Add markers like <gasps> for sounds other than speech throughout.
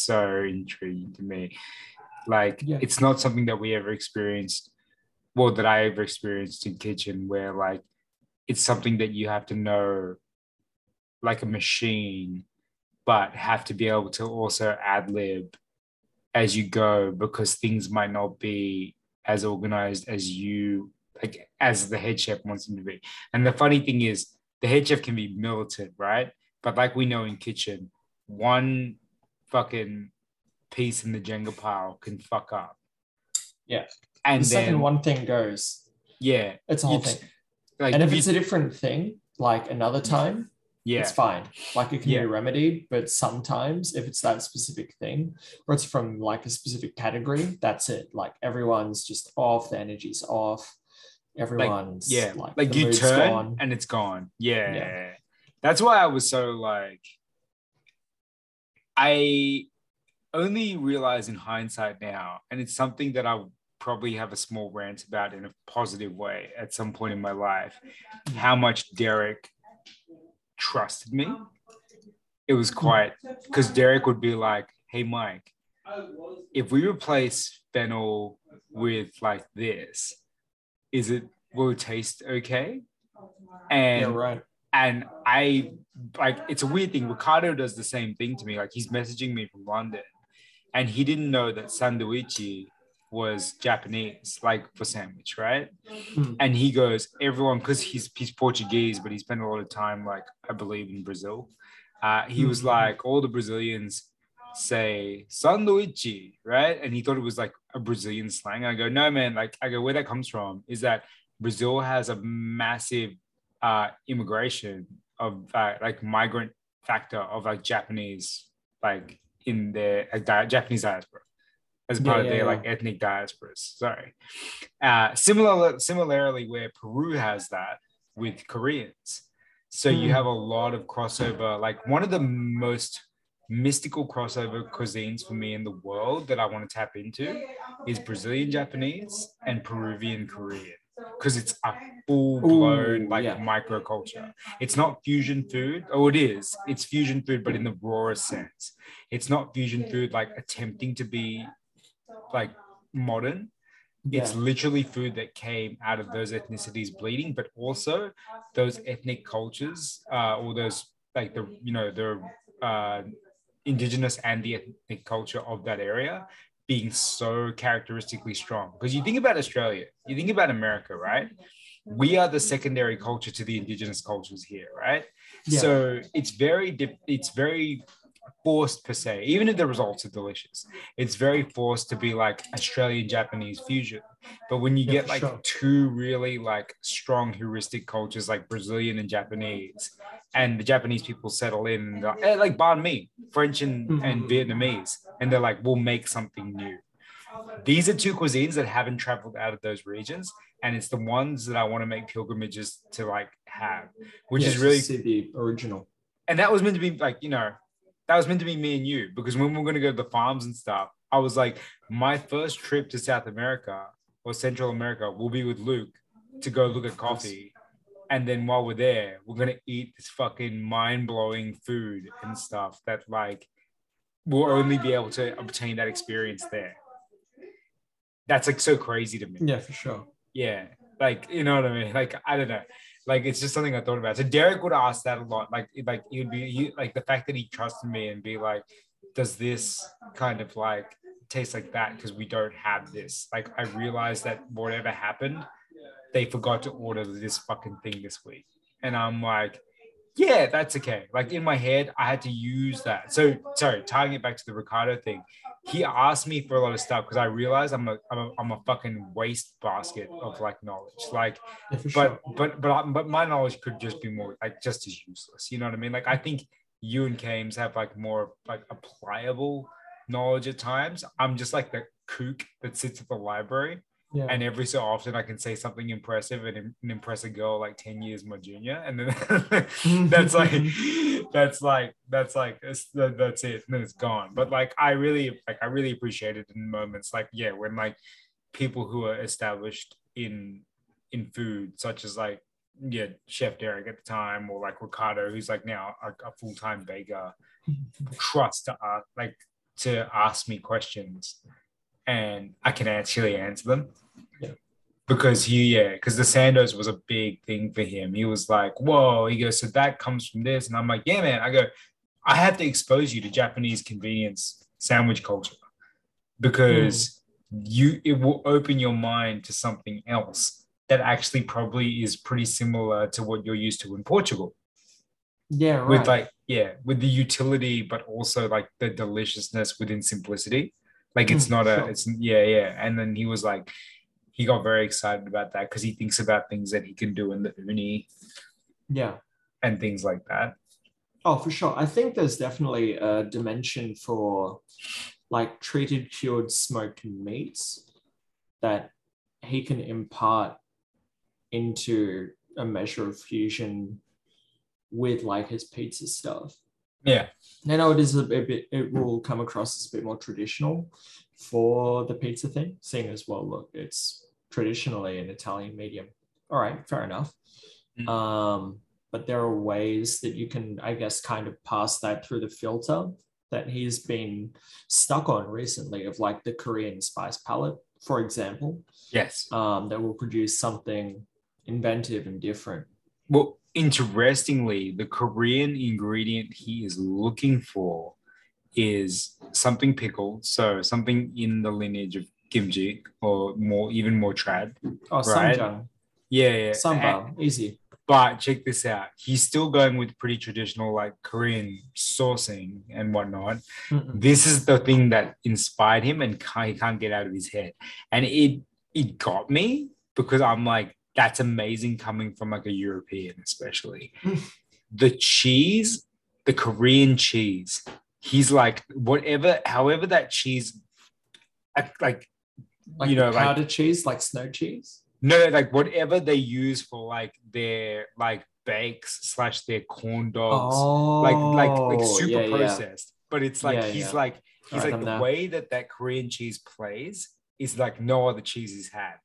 so intriguing to me. Like Yeah. it's not something that we ever experienced, well, that I ever experienced in kitchen, where like it's something that you have to know like a machine, but have to be able to also ad lib as you go because things might not be as organized as you like as the head chef wants them to be. And the funny thing is the head chef can be militant, right? But like we know in kitchen, one fucking piece in the Jenga pile can fuck up. Yeah. And the then second one thing goes, yeah, it's a whole thing. like And if it's a different thing, like another time, yeah, it's fine. Like it can Yeah. be remedied, but sometimes if it's that specific thing or it's from like a specific category, that's it. Like everyone's just off, the energy's off. Everyone's yeah, like, like, you turn gone. and it's gone. Yeah. Yeah. That's why I was so like I only realize in hindsight now, and it's something that I'll probably have a small rant about in a positive way at some point in my life, how much Derek trusted me. It was quite because Derek would be like, hey Mike, if we replace fennel with like this, is it will it taste okay? And yeah, right. And I like it's a weird thing. Ricardo does the same thing to me. Like he's messaging me from London, and he didn't know that sanduichi was Japanese, like for sandwich, right? Hmm. And he goes, everyone, because he's he's Portuguese, but he spent a lot of time, like I believe, in Brazil. Uh, he was Hmm. like, all the Brazilians say sanduichi, right? And he thought it was like a Brazilian slang. I go, no, man. Like I go, where that comes from is that Brazil has a massive uh, immigration of uh, like migrant factor of like Japanese, like in their like, di- Japanese diaspora as Yeah, part of their yeah. like ethnic diasporas. Sorry. Uh, similar, similarly, where Peru has that with Koreans. So you Hmm. have a lot of crossover. Like one of the most mystical crossover cuisines for me in the world that I want to tap into is Brazilian Japanese and Peruvian Korean because it's a full blown Ooh, like yeah. microculture. It's not fusion food. Oh, it is. It's fusion food, but in the rawest sense. It's not fusion food like attempting to be like modern. It's Yeah. literally food that came out of those ethnicities bleeding, but also those ethnic cultures, uh, or those like the you know the uh, indigenous and the ethnic culture of that area being so characteristically strong. Because you think about Australia, you think about America, right? We are the secondary culture to the indigenous cultures here, right? Yeah. So it's very dip- it's very forced per se, even if the results are delicious. It's very forced to be like Australian Japanese fusion. But when you Yeah, get like sure. two really like strong heuristic cultures like Brazilian and Japanese, and the Japanese people settle in, like, "Eh, like banh mi, French and, and Mhm. Vietnamese, and they're like, we'll make something new. These are two cuisines that haven't traveled out of those regions, and it's the ones that I want to make pilgrimages to like have, which Yeah, is really the original. and that was meant to be like you know that was meant to be me and you because when we were going to go to the farms and stuff i was like my first trip to south america or central america will be with luke to go look at coffee and then while we're there we're going to eat this fucking mind-blowing food and stuff that like we'll only be able to obtain that experience there that's like so crazy to me Yeah, for sure. yeah, like you know what I mean. Like I don't know, like it's just something I thought about. So Derek would ask that a lot. Like like he would be he, like the fact that he trusted me and be like, does this kind of like taste like that because we don't have this. Like I realized that whatever happened, they forgot to order this fucking thing this week, and I'm like. Yeah, that's okay. Like in my head, I had to use that. So, sorry, tying it back to the Ricardo thing, he asked me for a lot of stuff because I realized I'm a, I'm a I'm a fucking waste basket of like knowledge. Like, Yeah, for sure. but but but I- but my knowledge could just be more like just as useless. You know what I mean? Like I think you and Kames have like more like a pliable knowledge at times. I'm just like the kook that sits at the library, Yeah. and every so often I can say something impressive and, im- and impress a girl like ten years my junior, and then <laughs> <laughs> that's like that's like that's like that's it, and then it's gone. But like I really like I really appreciate it in moments like yeah when like people who are established in in food, such as like yeah, Chef Derek at the time, or like Ricardo, who's like now a, a full time baker, <laughs> trust to us, like to ask me questions and I can actually answer them. Yeah. Because he, yeah, because the Sandos was a big thing for him. He was like, whoa, he goes, so that comes from this. And I'm like, yeah, man. I go, I have to expose you to Japanese convenience sandwich culture because hmm. you it will open your mind to something else that actually probably is pretty similar to what you're used to in Portugal Yeah, right. with like yeah with the utility but also like the deliciousness within simplicity like it's Mm, not a it's yeah yeah and then he was like he got very excited about that because he thinks about things that he can do in the uni yeah. and things like that Oh, for sure. I think there's definitely a dimension for like treated cured smoked meats that he can impart into a measure of fusion with like his pizza stuff. Yeah I know it is a bit, bit- it will come across as a bit more traditional for the pizza thing, seeing as well, look, it's traditionally an Italian medium. All right, fair enough. Mm. Um, but there are ways that you can, I guess, kind of pass that through the filter that he's been stuck on recently of like the Korean spice palette, for example, yes um, that will produce something inventive and different. Well, interestingly, the Korean ingredient he is looking for is something pickled, so something in the lineage of kimchi or more, even more trad. Oh, Right. samjang, Yeah, yeah. And- easy. but check this out. He's still going with pretty traditional, like Korean sourcing and whatnot. Mm-mm. This is the thing that inspired him, and he can't get out of his head. And it it got me because I'm like, that's amazing coming from like a European, especially. Hmm. the cheese, the Korean cheese. He's like, whatever, however that cheese, like, Like you know, like powdered cheese, like snow cheese. no, like whatever they use for like their like bakes slash their corn dogs, Oh, like like like oh, super yeah, yeah. processed. But it's like Yeah, he's yeah. like he's like the way that that Korean cheese plays is like no other cheese he's had.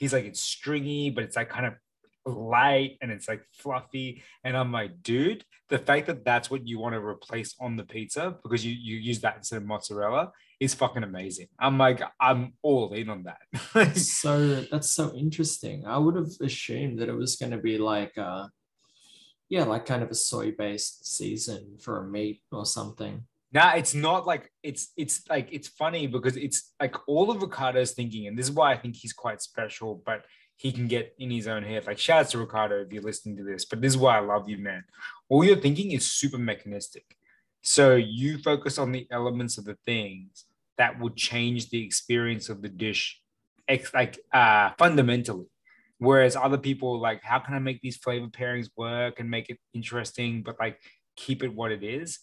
He's like it's stringy, but it's like kind of light and it's like fluffy. And I'm like, dude, the fact that that's what you want to replace on the pizza because you you use that instead of mozzarella is fucking amazing. I'm like, I'm all in on that. <laughs> so that's so interesting. I would have assumed that it was going to be like, uh, yeah, like kind of a soy-based season for a meat or something. Nah, it's not like it's it's like it's funny because it's like all of Ricardo's thinking, and this is why I think he's quite special, but he can get in his own head. Like shout out to Ricardo if you're listening to this, but this is why I love you, man. All you're thinking is super mechanistic. So you focus on the elements of the things that would change the experience of the dish like uh fundamentally. Whereas other people like, how can I make these flavor pairings work and make it interesting, but like keep it what it is?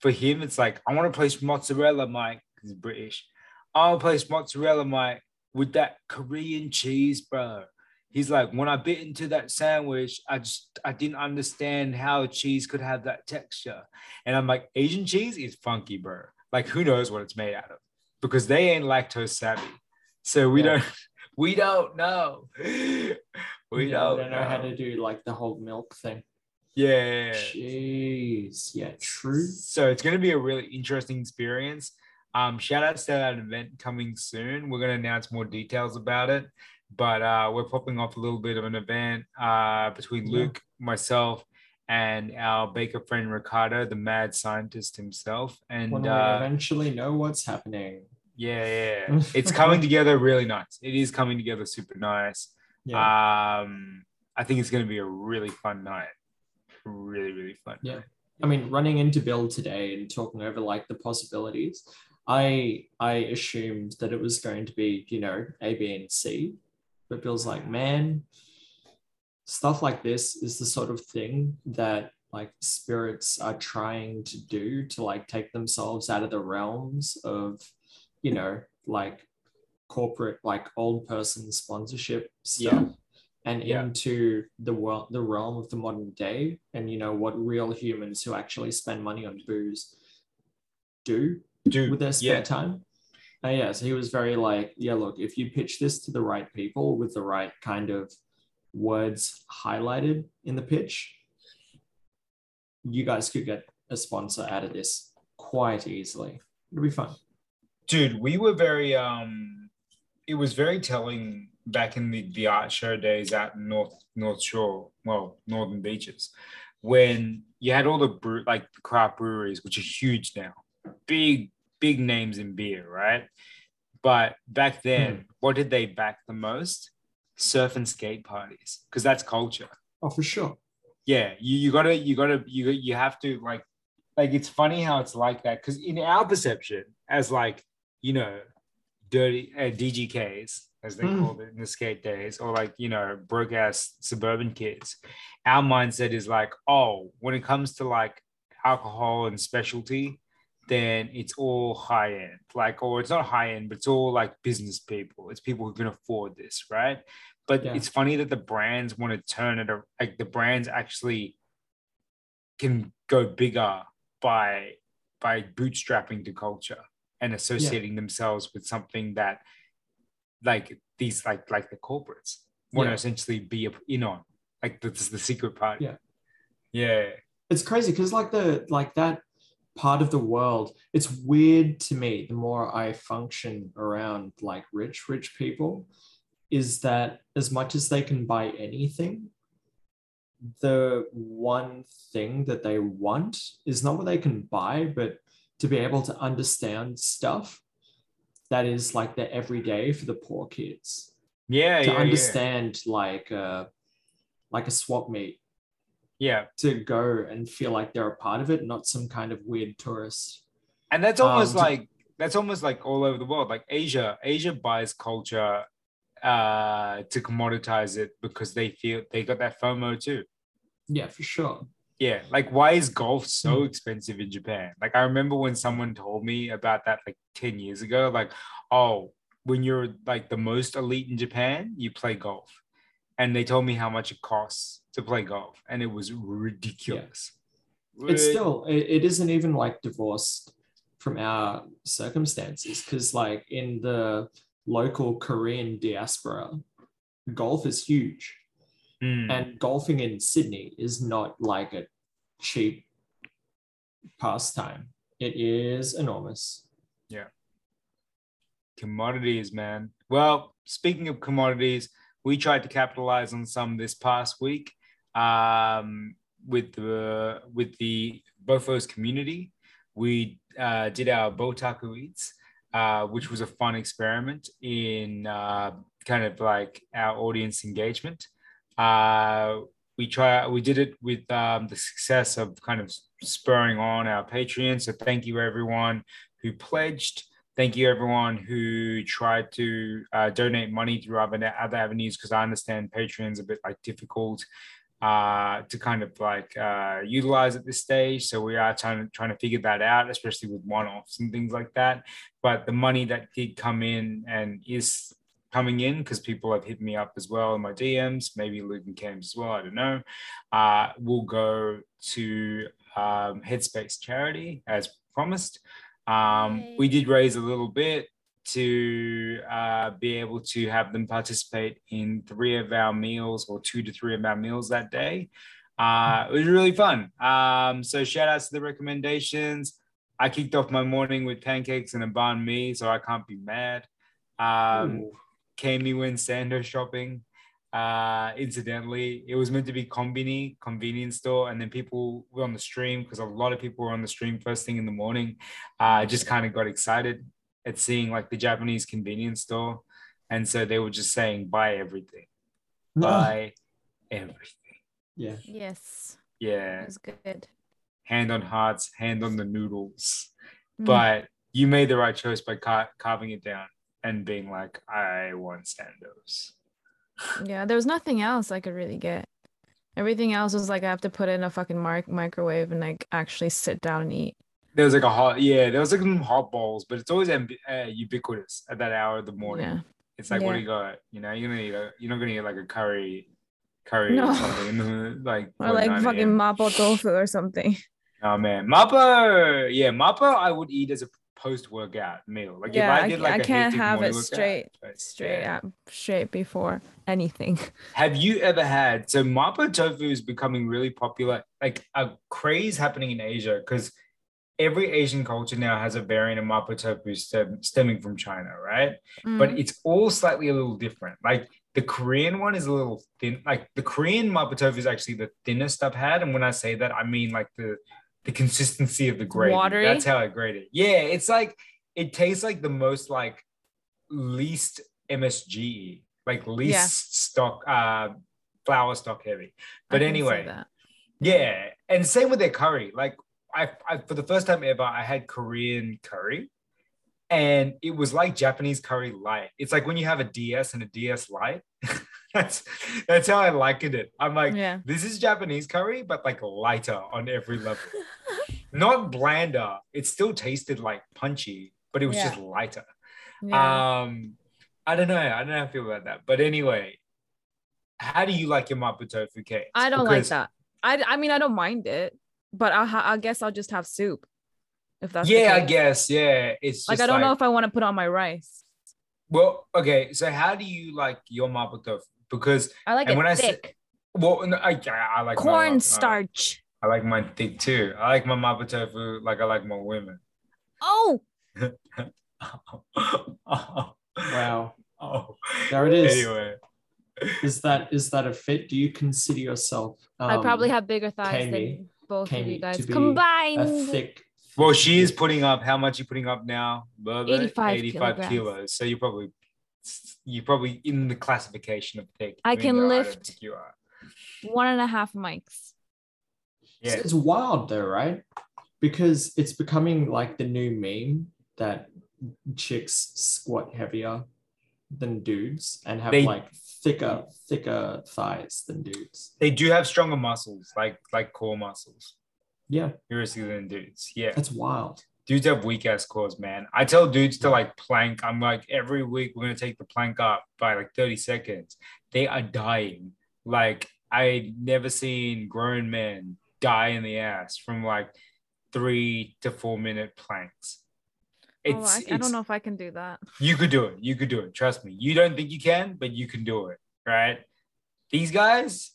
For him, it's like I want to place mozzarella, Mike. He's British. I want to place mozzarella, Mike, with that Korean cheese, bro. He's like, when I bit into that sandwich, I just I didn't understand how cheese could have that texture. And I'm like, Asian cheese is funky, bro. Like, who knows what it's made out of? Because they ain't lactose savvy. So we Yeah. don't <laughs> we don't know. We Yeah, don't, don't know how to do like the whole milk thing. Yeah. Jeez, yeah, true. So it's going to be a really interesting experience. Um, shout out to that event coming soon. We're going to announce more details about it, but uh, we're popping off a little bit of an event uh, between Yeah. Luke, myself, and our baker friend Ricardo, the mad scientist himself. And When we uh, eventually know what's happening. yeah, yeah, <laughs> it's coming together really nice. It is coming together super nice. Yeah. Um, I think it's going to be a really fun night. Really, really fun. Yeah. I mean, running into Bill today and talking over like the possibilities, I I assumed that it was going to be, you know, A, B, and C. But Bill's like, man, stuff like this is the sort of thing that like spirits are trying to do to like take themselves out of the realms of, you know, like corporate, like old person sponsorship stuff. Yeah. And Yeah. into the world, the realm of the modern day, and you know what real humans who actually spend money on booze do Dude, with their spare yeah. time. Uh, yeah, so he was very like, yeah, look, if you pitch this to the right people with the right kind of words highlighted in the pitch, you guys could get a sponsor out of this quite easily. It'll be fun. dude, we were very um, it was very telling back in the the art show days at North North Shore, well, Northern Beaches, when you had all the brew like the craft breweries, which are huge now, big big names in beer, right? But back then, Hmm. what did they back the most? Surf and skate parties, because that's culture. Oh, for sure. Yeah, you, you gotta you gotta you you have to like like it's funny how it's like that because in our perception as like you know dirty uh, DGKs as they Mm. called it in the skate days or like you know broke ass suburban kids, our mindset is like oh when it comes to like alcohol and specialty then it's all high end. Like or it's not high end but it's all like business people. It's people who can afford this right? But Yeah. it's funny that the brands want to turn it like the brands actually can go bigger by by bootstrapping to culture and associating themselves with something that like these like like the corporates want to essentially be a- in on like this is the secret party Yeah. yeah. It's crazy because like the like that part of the world, it's weird to me the more I function around like rich, rich people, is that as much as they can buy anything, the one thing that they want is not what they can buy, but to be able to understand stuff that is like the everyday for the poor kids. yeah to yeah, yeah. understand like uh like a swap meet yeah to go and feel like they're a part of it, not some kind of weird tourist. and that's almost Um, like that's almost like all over the world like asia asia buys culture uh to commoditize it because they feel they got that fomo too Yeah, for sure. Yeah, like why is golf so expensive in Japan? Like I remember when someone told me about that like 10 years ago, like, oh, when you're like the most elite in Japan, you play golf. And they told me how much it costs to play golf, and it was ridiculous. It's still it, it isn't even like divorced from our circumstances because like in the local Korean diaspora, golf is huge. Mm. And golfing in Sydney is not like a cheap pastime. It is enormous. Yeah. Commodities, man. Well, speaking of commodities, we tried to capitalize on some this past week um, with the with the Bofos community. We uh, did our Botaku Eats, uh, which was a fun experiment in uh, kind of like our audience engagement. Uh, we try we did it with um, the success of kind of spurring on our Patreon. So thank you everyone who pledged. Thank you everyone who tried to uh, donate money through other, other avenues because I understand Patreon's a bit like difficult uh, to kind of like uh, utilize at this stage. So we are trying to trying to figure that out, especially with one-offs and things like that. But the money that did come in and is coming in because people have hit me up as well in my DMs, maybe Luke and Cams as well. I don't know. Uh, will go to um, Headspace charity as promised. Um, we did raise a little bit to uh, be able to have them participate in three of our meals or two to three of our meals that day. Uh, it was really fun. Um, so shout outs to the recommendations. I kicked off my morning with pancakes and a banh mi, so I can't be mad. Um, Ooh. Camie went Sando shopping. Uh, incidentally, it was meant to be Combini, convenience store, and then people were on the stream because a lot of people were on the stream first thing in the morning. Uh, just kind of got excited at seeing like the Japanese convenience store, and so they were just saying buy everything, buy everything. yeah. Yes, Yeah, it was good. hand on hearts, hand on the noodles. Mm. But you made the right choice by car- carving it down and being like, I want Sandos. <laughs> Yeah, there was nothing else I could really get. Everything else was like I have to put it in a fucking mic- microwave and like actually sit down and eat. There was like a hot, yeah, there was like some hot bowls, but it's always amb- uh, ubiquitous at that hour of the morning. Yeah. It's like, what do you got? You know, you're gonna eat a, you're not gonna eat like a curry, curry No. or something, like <laughs> Or like 9 fucking mapo tofu or something. <laughs> Oh man, mappa, yeah, mappa. I would eat as a post-workout meal. Like yeah, if I I, like I a can't have it workout, straight, but straight, yeah. up, straight before anything. <laughs> Have you ever had so mapo tofu is becoming really popular, like a craze happening in Asia because every Asian culture now has a variant of mapo tofu stem, stemming from China, right? But Mm. it's all slightly a little different. Like the Korean one is a little thin. Like the Korean mapo tofu is actually the thinnest I've had, and when I say that, I mean like the the consistency of the gravy. Watery? That's how I grade it. Yeah, it's like it tastes like the most like least MSG, like least Yeah. stock uh flour stock heavy. But anyway, yeah, and same with their curry. Like I, I for the first time ever, I had Korean curry, and it was like Japanese curry light. It's like when you have a DS and a DS light. <laughs> <laughs> that's that's how I likened it. I'm like, yeah. this is Japanese curry, but like lighter on every level. Not blander. It still tasted like punchy, but it was Yeah. just lighter. yeah. Um, I don't know. I don't know how I feel about that. But anyway, how do you like your mapo tofu cake? I don't like that. I I mean I don't mind it, but I ha- I guess I'll just have soup. If that's yeah, I guess. Yeah, it's Like I don't know if I want to put on my rice. Well, okay. So how do you like your mapo tofu? Because I like And it when I say- thick. well, no, I, I like my- uh, Cornstarch. I like mine thick too. I like my mapo tofu like I like my women. Oh, oh, <laughs> Wow. oh. There it is. Anyway, Is that is that a fit? Do you consider yourself? I probably um, have bigger thighs Camie- than both of you guys combined. a thick. well, thick she is putting up how much you putting up now? Berber? 85 kilos. kilograms. So you're probably you're probably in the classification of thick. I even can though lift- think you are. One and a half mics. It's- Yeah. It's wild though, right? Because it's becoming like the new meme that chicks squat heavier than dudes and have They- like thicker, thicker thighs than dudes. They do have stronger muscles, like like core muscles, Yeah, seriously than dudes. Yeah. that's wild. Dudes have weak ass cores, man. I tell dudes to like plank. I'm like, every week we're gonna take the plank up by like 30 seconds. They are dying. Like I never seen grown men die in the ass from like three to four minute planks. oh, It's, I, I it's- don't know if I can do that. you could do it. You could do it. Trust me. You don't think you can, but you can do it. Right? These guys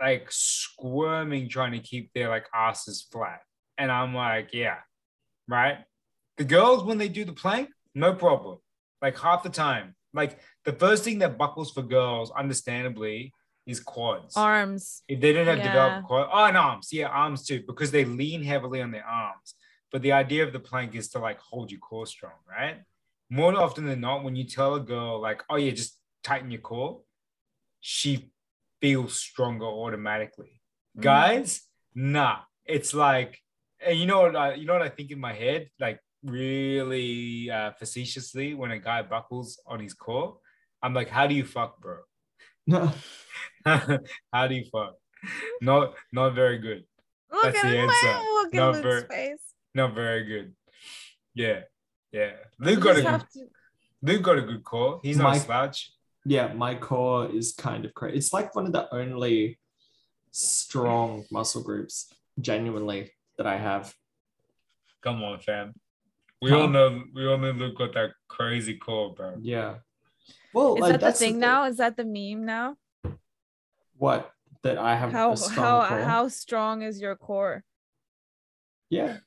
like squirming trying to keep their like asses flat. And I'm like, yeah, right. The girls, when they do the plank, no problem. Like half the time. Like the first thing that buckles for girls, understandably, is quads. Arms. If they don't have Yeah. developed quads. oh, and arms, yeah, arms too, because they lean heavily on their arms. But the idea of the plank is to like hold your core strong, right? More often than not, when you tell a girl like, "Oh yeah, just tighten your core," she feels stronger automatically. Mhm. Guys, nah, it's like, and you know what? I, you know what I think in my head, like really uh, facetiously, when a guy buckles on his core, I'm like, "How do you fuck, bro?" <laughs> How do you fuck? Not not very good. Look That's at the him. answer. Look Not at very- Luke's face. Not very good. Yeah, yeah. Luke got a good, to- Luke got a good core. He's not Mike- a slouch. Yeah, my core is kind of crazy. It's like one of the only strong muscle groups, genuinely, that I have. Come on, fam. We all know we all know Luke got that crazy core, bro. Yeah. Well, Is like, that the that's thing now? Is that the meme now? What that I have How a strong how core. how strong is your core? Yeah.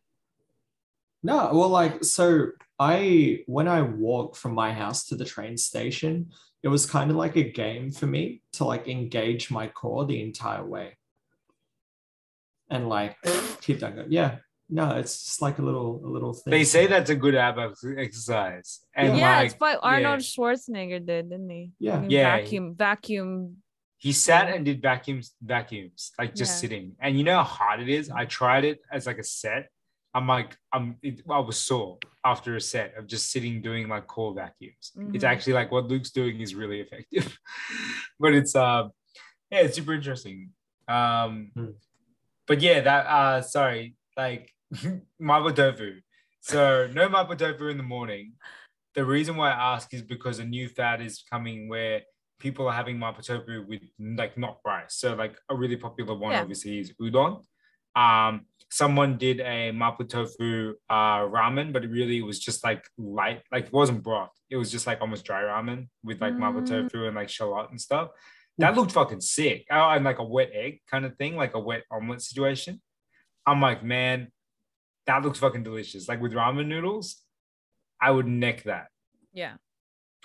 No, well, like, so I, when I walk from my house to the train station, it was kind of like a game for me to like engage my core the entire way. And like keep that going. Yeah. No, it's just like a little, a little thing. They say that's a good ab exercise, and yeah, like it's what Arnold yeah. Schwarzenegger did, didn't he? Yeah. Fucking Yeah, he- Vacuum, vacuum. he sat and did vacuums, vacuums, like just Yeah. sitting. And you know how hard it is. I tried it as like a set. I'm like, I'm. It, I was sore after a set of just sitting doing like core vacuums. It's Mhm. actually like what Luke's doing is really effective, <laughs> but it's uh yeah, it's super interesting. Um, Hmm. But yeah, that uh, sorry, like <laughs> mapo tofu. So no mapo tofu in the morning. The reason why I ask is because a new fad is coming where people are having mapo tofu with like not rice. So like a really popular one Yeah. obviously is udon. Um, someone did a mapo tofu uh, ramen, but it really was just like light, like it wasn't broth. It was just like almost dry ramen with like mapo Mm. tofu and like shallot and stuff. That looked fucking sick. Oh, and like a wet egg kind of thing, like a wet omelet situation. I'm like, man, that looks fucking delicious. Like with ramen noodles, I would neck that. Yeah.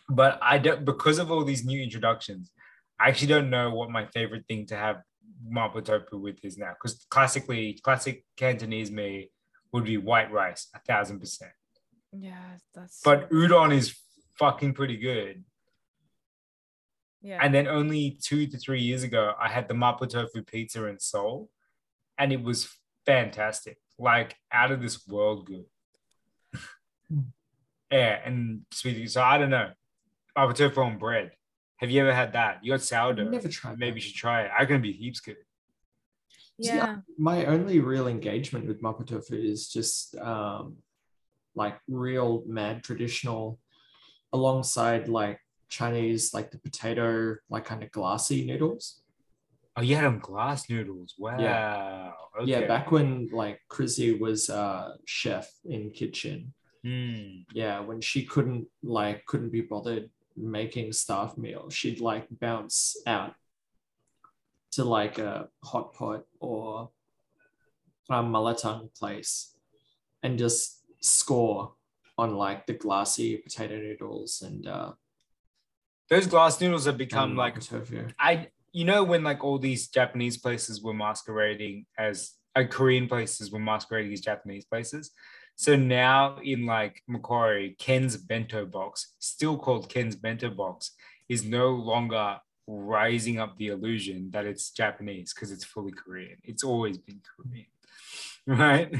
But I don't because of all these new introductions. I actually don't know what my favorite thing to have mapo tofu with is now. Because classically, classic Cantonese me would be white rice, a thousand percent. Yeah, that's. But udon is fucking pretty good. Yeah. And then only two to three years ago, I had the mapo tofu pizza in Seoul, and it was fantastic, like out of this world good. yeah, and sweet. So I don't know, mapo tofu on bread. Have you ever had that? You got sourdough. Never tried Maybe that. you should try it. I can be heaps good. See, yeah. my only real engagement with mapo tofu is just um, like real mad traditional alongside like Chinese, like the potato, like kind of glassy noodles. Oh, you had them glass noodles. Wow. Okay. Yeah, back when like Chrissy was uh chef in kitchen. Hmm. Yeah, when she couldn't like couldn't be bothered making staff meal, she'd like bounce out to like a hot pot or a malatang place and just score on like the glassy potato noodles and uh Those glass noodles have become and like. I you know when like all these Japanese places were masquerading as uh, Korean places were masquerading as Japanese places. So now in like Macquarie, Ken's bento box, still called Ken's bento box, is no longer rising up the illusion that it's Japanese because it's fully Korean. It's always been Korean. <laughs> Right?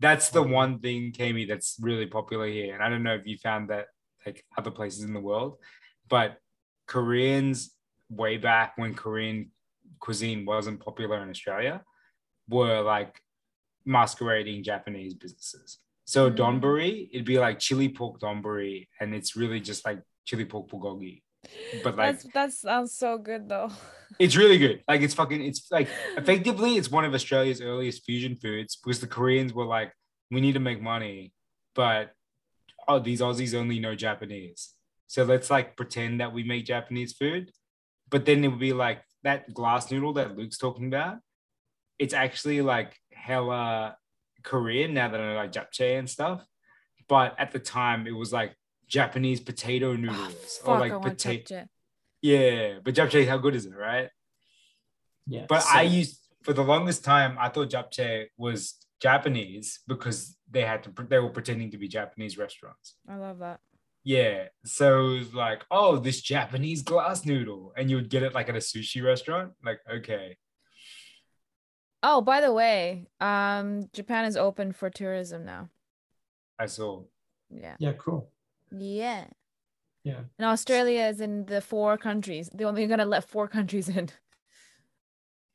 That's the one thing, Camie, that's really popular here. And I don't know if you found that like other places in the world, but Koreans way back when Korean cuisine wasn't popular in Australia were like masquerading Japanese businesses. So Mm. donburi, it'd be like chili pork donburi, and it's really just like chili pork bulgogi. But like That's that sounds so good though. <laughs> it's really good. Like it's fucking it's like effectively it's one of Australia's earliest fusion foods because the Koreans were like, we need to make money, but oh, these Aussies only know Japanese. So let's like pretend that we make Japanese food. But then it would be like that glass noodle that Luke's talking about. It's actually like hella Korean now that I know like japchae and stuff. But at the time it was like Japanese potato ah, noodles or like I want potato. Yeah, but japchae, how good is it, right? Yeah. But so- I used for the longest time, I thought japchae was Japanese because they had to they were pretending to be Japanese restaurants. I love that. Yeah, so it was like, oh, this Japanese glass noodle, and you would get it like at a sushi restaurant. Like, okay, Oh, by the way, um, Japan is open for tourism now. I saw. Yeah. yeah, cool. Yeah. Yeah. And Australia is in the four countries. They're only gonna let four countries in.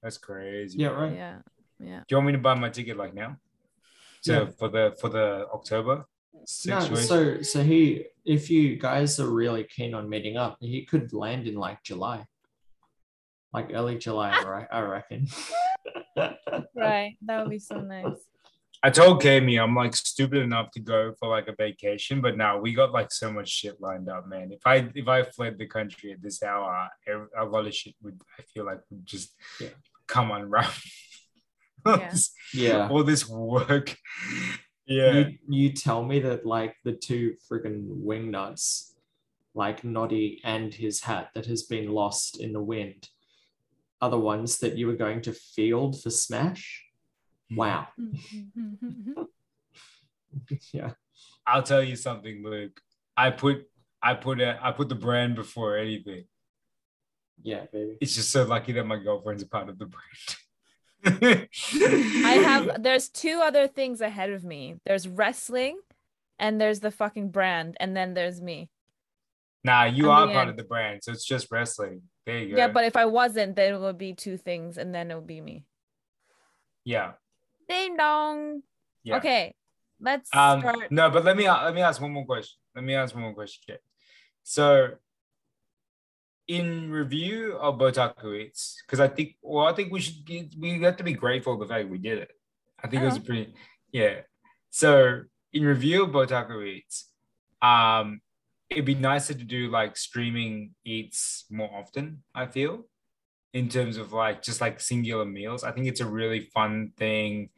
That's crazy. Yeah, right. Yeah. Yeah. Do you want me to buy my ticket like now? So Yeah. for the for the October No, so so he if you guys are really keen on meeting up, he could land in like July. Like early July, right? I reckon. <laughs> Right. That would be so nice. I told Camie I'm like stupid enough to go for like a vacation, but now we got like so much shit lined up, man. If I if I fled the country at this hour, ev- a lot of shit would I feel like would just Yeah. come unwrapped. Yeah. <laughs> Yeah. All this work. Yeah. You you tell me that like the two friggin' wing nuts, like Noddy and his hat that has been lost in the wind, are the ones that you were going to field for Smash? Hmm. Wow. <laughs> <laughs> yeah. I'll tell you something, Luke. I put I put a, I put the brand before anything. Yeah, baby. It's just so lucky that my girlfriend's a part of the brand. <laughs> <laughs> I have there's two other things ahead of me. There's wrestling and there's the fucking brand and then there's me. Nah, you I'm are part end. of the brand, so it's just wrestling. There you go. Yeah, but if I wasn't, then it would be two things and then it would be me. yeah, Ding dong. yeah. Okay. Let's Um, start. no, but let me let me ask one more question. Let me ask one more question. So, in review of Botaku Eats, because I think, well, I think we should get, we have to be grateful the fact we did it. I think it was a Oh. pretty, yeah. So, in review of Botaku Eats, um, it'd be nicer to do like streaming eats more often. I feel, in terms of like just like singular meals. I think it's a really fun thing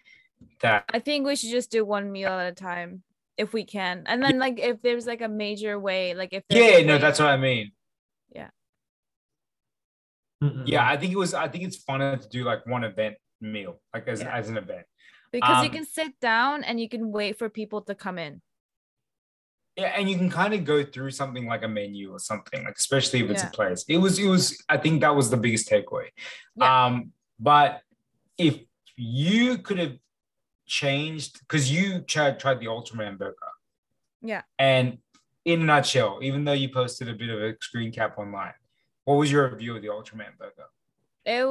that I think we should just do one meal at a time if we can. And then like if there's like a major way, like if yeah no that's what i mean Mm-mm. yeah i think it was i think it's funner to do like one event meal like as, Yeah. as an event because you um, can sit down and you can wait for people to come in. yeah and you can kind of go through something like a menu or something like especially if it's Yeah. a place it was it was i think that was the biggest takeaway Yeah. um but if you could have changed because you tried tried the ultraman burger Yeah. and in a nutshell even though you posted a bit of a screen cap online what was your view of the ultraman burger It,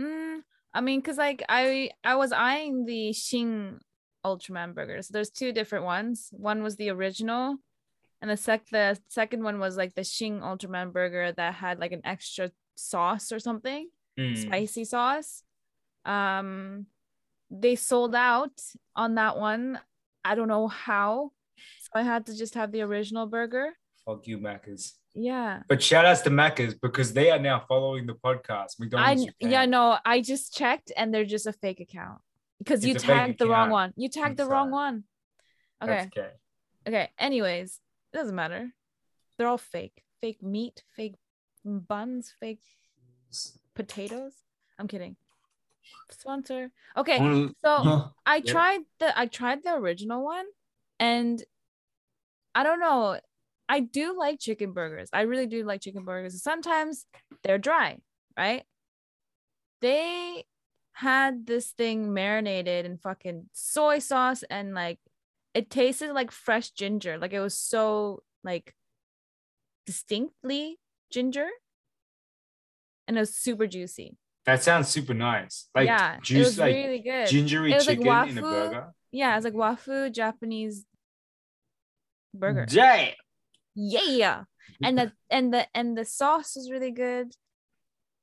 mm, I mean, cause like I I was eyeing the Shin Ultraman burgers. There's two different ones. One was the original, and the sec the second one was like the Shin Ultraman burger that had like an extra sauce or something, Hmm. spicy sauce. Um, they sold out on that one. I don't know how, so I had to just have the original burger. fuck you Macca's. Yeah. but shout outs to Macca's because they are now following the podcast We don't I McDonald's yeah no I just checked and they're just a fake account because you It's a fake tagged the wrong one. You tagged the I'm wrong sorry. one. Okay. That's okay Okay. Anyways, it doesn't matter. They're all fake. Fake meat, fake buns, fake potatoes. I'm kidding. Sponsor. Okay. So <laughs> I tried the I tried the original one and I don't know. I do like chicken burgers. I really do like chicken burgers. Sometimes they're dry, right? They had this thing marinated in fucking soy sauce and like it tasted like fresh ginger. Like it was so like distinctly ginger and it was super juicy. that sounds super nice like yeah, it juice was like really good. gingery was like chicken in a burger Yeah, it's like wafu Japanese burger. Jay. Yeah. And the and the and the sauce was really good.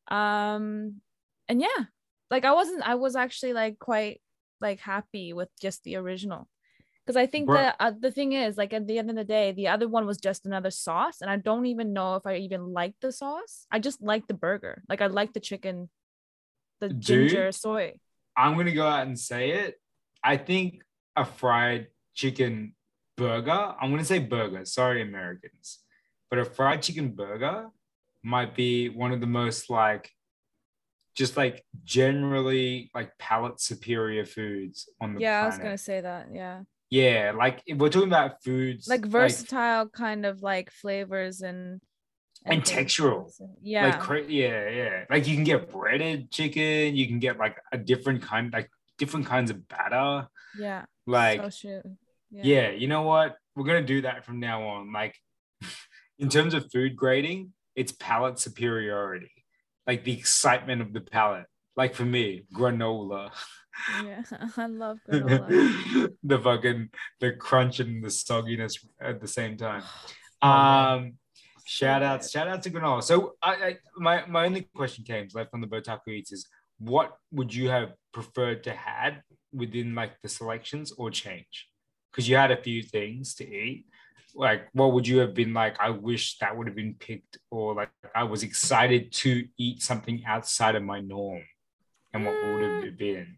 Um and yeah. Like I wasn't I was actually like quite like happy with just the original. Cuz I think the uh, the thing is like at the end of the day the other one was just another sauce and I don't even know if I even liked the sauce. I just liked the burger. Like I liked the chicken the Dude. ginger soy. I'm gonna go out and say it. I think a fried chicken burger. I'm gonna say burger. Sorry, Americans, but a fried chicken burger might be one of the most like, just like generally like palate superior foods on the Yeah, I was going to say that. Yeah. Yeah, like if we're talking about foods, like versatile kind of like flavors and And things. textural. Yeah. like cra- yeah, yeah. Like you can get breaded chicken. You can get like a different kind, like different kinds of batter. yeah. Like so shoot. yeah. you know what? We're gonna do that from now on. Like <laughs> in terms of food grading, it's palate superiority, like the excitement of the palate. Like for me, granola, Yeah. <laughs> I love <laughs> granola. the fucking the crunch and the sogginess at the same time. <sighs> Oh. Um, shout outs, shout out to granola. So I, I my my only question came left on the Botaku Eats is what would you have preferred to had within like the selections or change? Because you had a few things to eat. Like, what would you have been like? I wish that would have been picked, or like I was excited to eat something outside of my norm, and what would have been?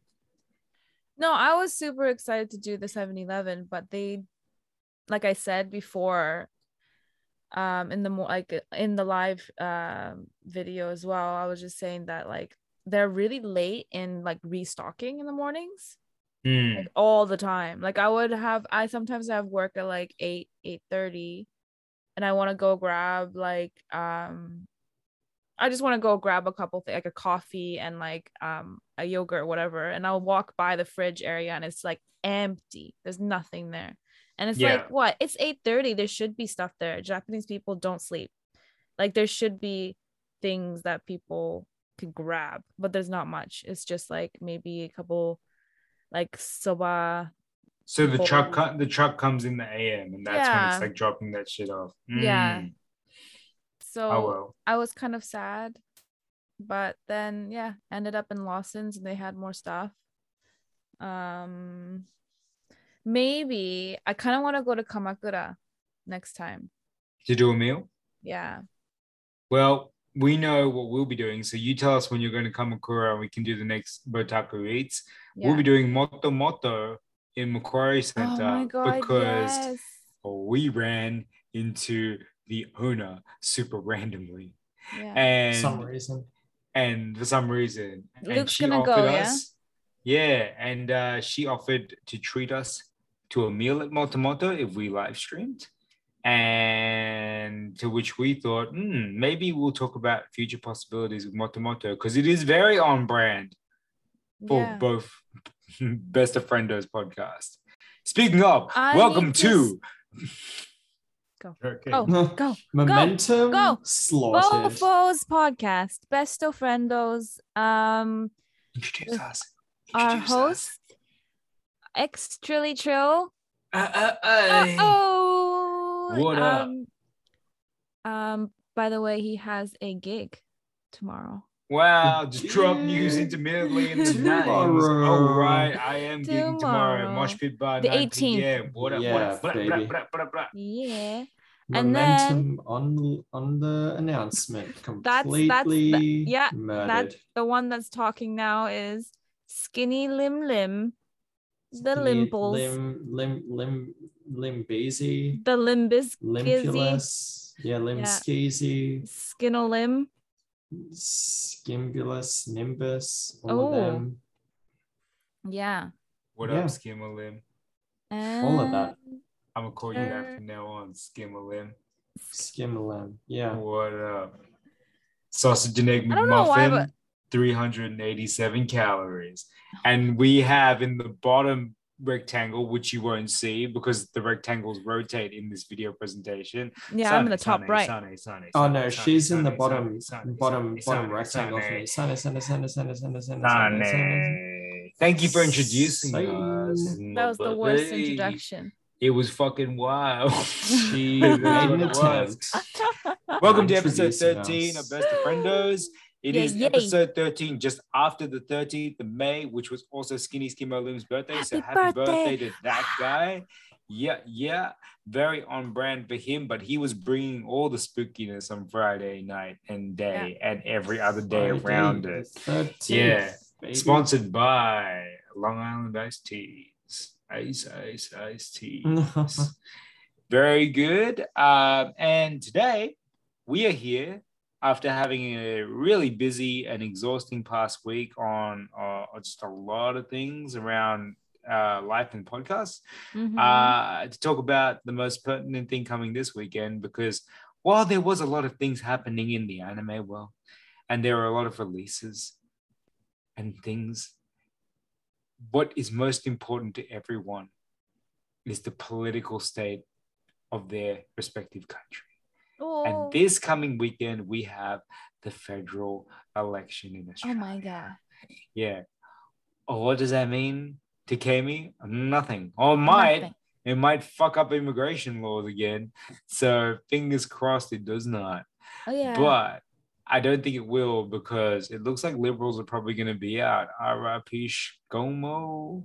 No, I was super excited to do the 7-Eleven, but they like I said before um in the more like in the live um video as well, I was just saying that like they're really late in like restocking in the mornings. Hmm. like all the time. Like I would have I sometimes have work at like 8 8 30 and I want to go grab like um I just want to go grab a couple things like a coffee and like um a yogurt or whatever and I'll walk by the fridge area and it's like empty. There's nothing there. And it's Yeah. like what? It's 8 30. There should be stuff there. Japanese people don't sleep. Like there should be things that people could grab, but there's not much. It's just like maybe a couple like soba So the truck, Or- co- the truck comes in the AM, and that's when it's like dropping that shit off. Yeah. Mm. so Oh well. i was kind of sad but then yeah ended up in lawson's and they had more stuff um maybe i kind of want to go to kamakura next time To do a meal. yeah Well, we know what we'll be doing. So you tell us when you're going to Kamakura and we can do the next Botaku Eats. We'll be doing Moto Moto in Macquarie Oh Center my god, because yes. we ran into the owner super randomly. Yeah. And For some reason. and for some reason, and she gonna offered go, yeah? us, yeah, and uh, she offered to treat us to a meal at Motomoto if we live streamed, and to which we thought, hmm, maybe we'll talk about future possibilities with Motomoto because it is very on brand for Yeah. both <laughs> Best of Friendos podcast. Speaking of, I welcome need to. <laughs> Go. Okay. Oh, <laughs> go. Momentum go. slaughtered. Bofos podcast, Besto Friendos. Um, Introduce us. our Introduce us. host, X Trilly Trill. Uh, uh, Uh uh. oh. What up? Um, um, by the way, he has a gig tomorrow. Wow, <laughs> just drop news intermittently in the names. Tomorrow. Oh, right. I am gigging tomorrow. Tomorrow. Mosh Pit Bar, The 18th. PM. What up? Yeah, what up? Blah, blah, baby. blah, blah, blah. Yeah. And then- on on the announcement <laughs> that's the- completely yeah, murdered. That the one that's talking now is Skinny Lim Lim, the Lim- Limples, Lim lim lim limbeezy, the Limbus, limpulus, yeah, limskeezy, Skinolim. skimbulus, nimbus, all Oh. of them. Yeah. What Yeah. up, Skimmerlim? All of that. And I'm going to call you that Uh, from now on, Skimmerlim. Skimmerlim, yeah. What up? Sausage and egg I don't know why, McMuffin, but- 387 calories. And we have in the bottom rectangle, which you won't see because the rectangles rotate in this video presentation. Yeah, I'm in the top sunny, right. sunny, sunny, Oh sunny, no, sunny, she's in the bottom sunny, bottom sunny, bottom sunny, rectangle for sunny. me. Sunny, sunny, sunny, sunny, sunny, sunny, sunny, sunny. Sunny. Thank you for introducing Sunny. us. That was the worst Hey, introduction. It was fucking wild. <laughs> She Made that's what an attempt. <laughs> Welcome to episode 13 us. of Best of Friendos. It Yay, is yay. episode 13, just after the 13th of May, which was also Skinny Skimo Lim's birthday. so Happy happy birthday. birthday. to that guy. Yeah, yeah, very on brand for him, but he was bringing all the spookiness on Friday night and day and every other day Friday around the it. 13th, Yeah. baby. Sponsored by Long Island Iced Teas. Ice, ice, ice tea. <laughs> Very good. Um, and today we are here after having a really busy and exhausting past week on uh, just a lot of things around uh, life and podcasts Mhm. uh, to talk about the most pertinent thing coming this weekend because while there was a lot of things happening in the anime world and there are a lot of releases and things, what is most important to everyone is the political state of their respective country. Oh, And this coming weekend, we have the federal election in Australia. oh my god. Yeah. Oh, what does that mean to Camie? Nothing. Or might. Nothing. It might fuck up immigration laws again. So fingers crossed it does not. Oh yeah. But I don't think it will because it looks like liberals are probably going to be out. RIP ScoMo.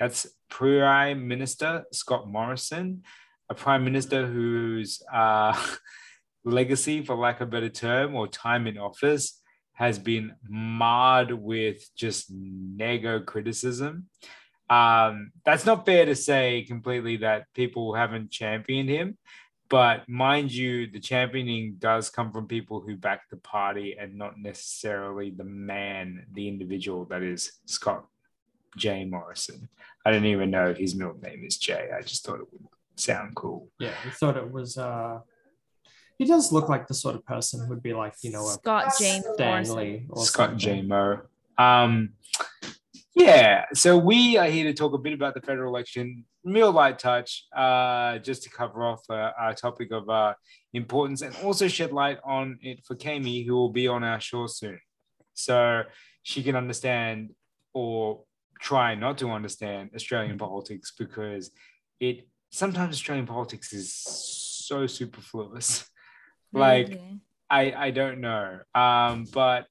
That's Prime Minister Scott Morrison, a prime minister who's uh, <laughs> legacy, for lack of a better term, or time in office has been marred with just nego criticism. Um, that's not fair to say completely that people haven't championed him. But mind you, the championing does come from people who back the party and not necessarily the man, the individual that is Scott J. Morrison. I don't even know his middle name is Jay. I just thought it would sound cool. yeah, we thought it was. uh He does look like the sort of person who'd be like, you know, a Scott James Morrison. Stanley or Scott something. J. Mo. Um, yeah, so we are here to talk a bit about the federal election, real light touch, uh, just to cover off uh, our topic of uh, importance and also shed light on it for Camie, who will be on our show soon. So she can understand or try not to understand Australian politics because it sometimes Australian politics is so superfluous. Like, Really. I I don't know. Um, but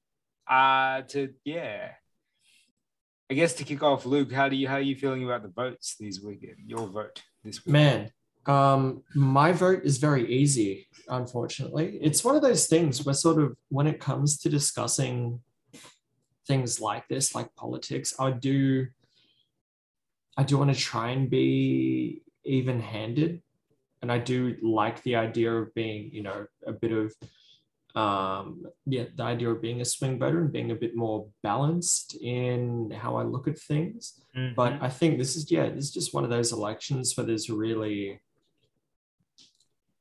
uh to yeah. I guess to kick off, Luke, how do you how are you feeling about the votes these weekend? Your vote this week. Man, Um, my vote is very easy, unfortunately. It's one of those things where sort of when it comes to discussing things like this, like politics, I do I do want to try and be even-handed. And I do like the idea of being, you know, a bit of um yeah, the idea of being a swing voter and being a bit more balanced in how I look at things. Mhm. But I think this is yeah, this is just one of those elections where there's really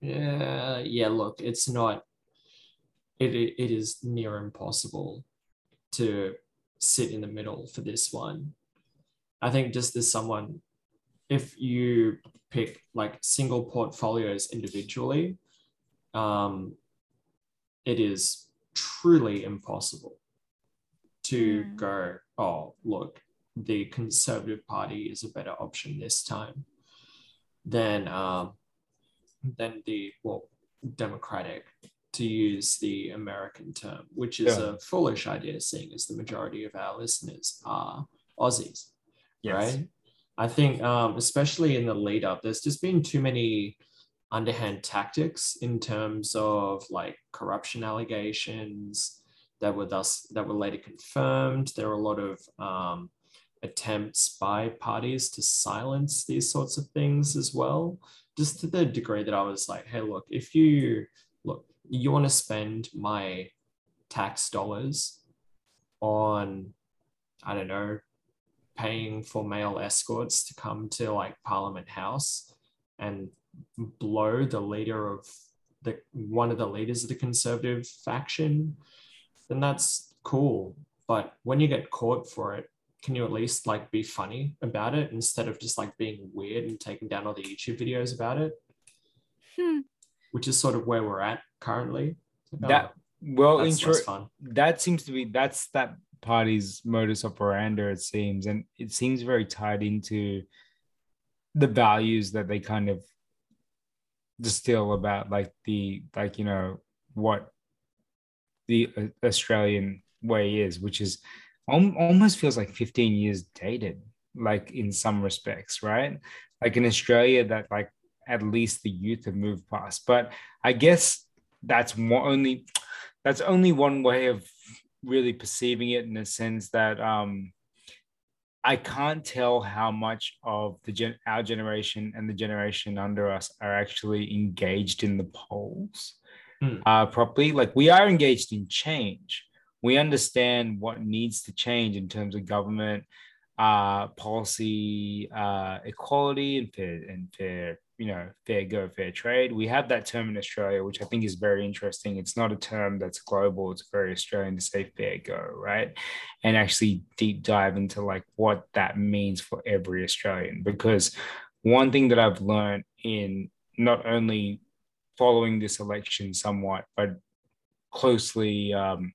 yeah, yeah, look, it's not it, it it is near impossible to sit in the middle for this one. I think just as someone, if you pick like single portfolios individually, um, it is truly impossible to Mm. go, oh, look, the Conservative Party is a better option this time than um, than the well Democratic, to use the American term, which is Yeah. a foolish idea, seeing as the majority of our listeners are Aussies right? I think, um, especially in the lead up, there's just been too many underhand tactics in terms of like corruption allegations that were thus that were later confirmed. There were a lot of um, attempts by parties to silence these sorts of things as well, just to the degree that I was like, hey, look, if you look, you want to spend my tax dollars on, I don't know, paying for male escorts to come to like Parliament House and blow the leader of the one of the leaders of the conservative faction, then that's cool. But when you get caught for it, can you at least like be funny about it instead of just like being weird and taking down all the YouTube videos about it? Hmm. Which is sort of where we're at currently. That well, in that's short, less fun. that seems to be that's that party's modus operandi it seems and it seems very tied into the values that they kind of distill about like the like you know what the uh, australian way is which is almost feels like 15 years dated like in some respects right? Like in australia that like at least the youth have moved past but i guess that's more only that's only one way of really perceiving it in a sense that um I can't tell how much of the gen- our generation and the generation under us are actually engaged in the polls Hmm. uh, properly. Like we are engaged in change. We understand what needs to change in terms of government uh, policy, uh, equality, and fair and fair, you know, fair go, fair trade. We have that term in Australia, which I think is very interesting. It's not a term that's global; it's very Australian to say fair go, right? And actually deep dive into like what that means for every Australian. Because one thing that I've learned in not only following this election somewhat, but closely um,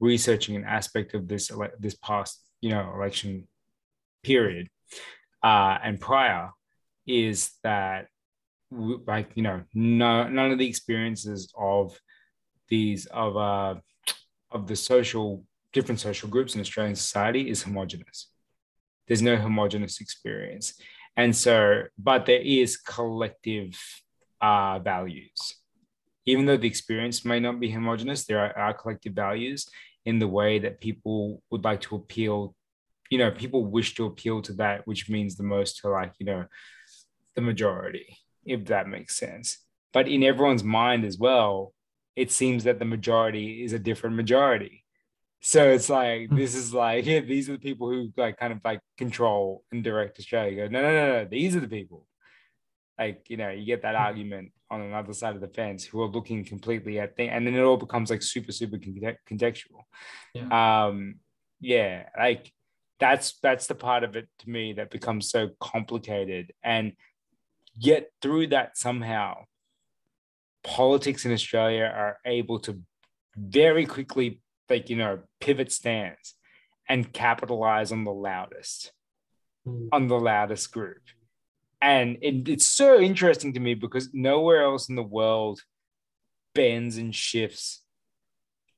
researching an aspect of this ele- this past you know election period uh, and prior is that like you know no none of the experiences of these of uh of the social different social groups in Australian society is homogenous. There's no homogenous experience, and so but there is collective uh, values. Even though the experience may not be homogenous, there are, are collective values in the way that people would like to appeal. You know, people wish to appeal to that, which means the most to like you know the majority, if that makes sense. But in everyone's mind as well, it seems that the majority is a different majority. So it's like Hmm. this is like yeah, <laughs> these are the people who like kind of like control and direct Australia. Go no no no no, these are the people. Like you know, you get that Hmm. argument on another side of the fence who are looking completely at things, and then it all becomes like super super conte- contextual. Um, yeah, like that's that's the part of it to me that becomes so complicated, and yet through that somehow politics in Australia are able to very quickly, like, you know, pivot stands and capitalize on the loudest, Mm. on the loudest group. And it, it's so interesting to me because nowhere else in the world bends and shifts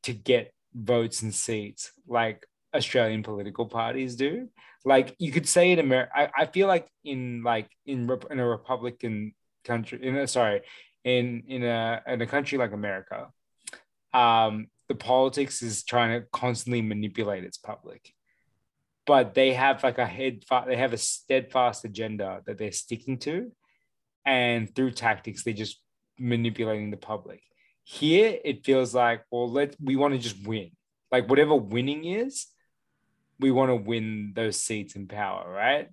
to get votes and seats like Australian political parties do. Like you could say in America, I, I feel like in like in, in a Republican country in a sorry in in a in a country like America, um, the politics is trying to constantly manipulate its public, but they have like a head they have a steadfast agenda that they're sticking to, and through tactics they're just manipulating the public. Here it feels like well let we want to just win like whatever winning is, we want to win those seats in power, right?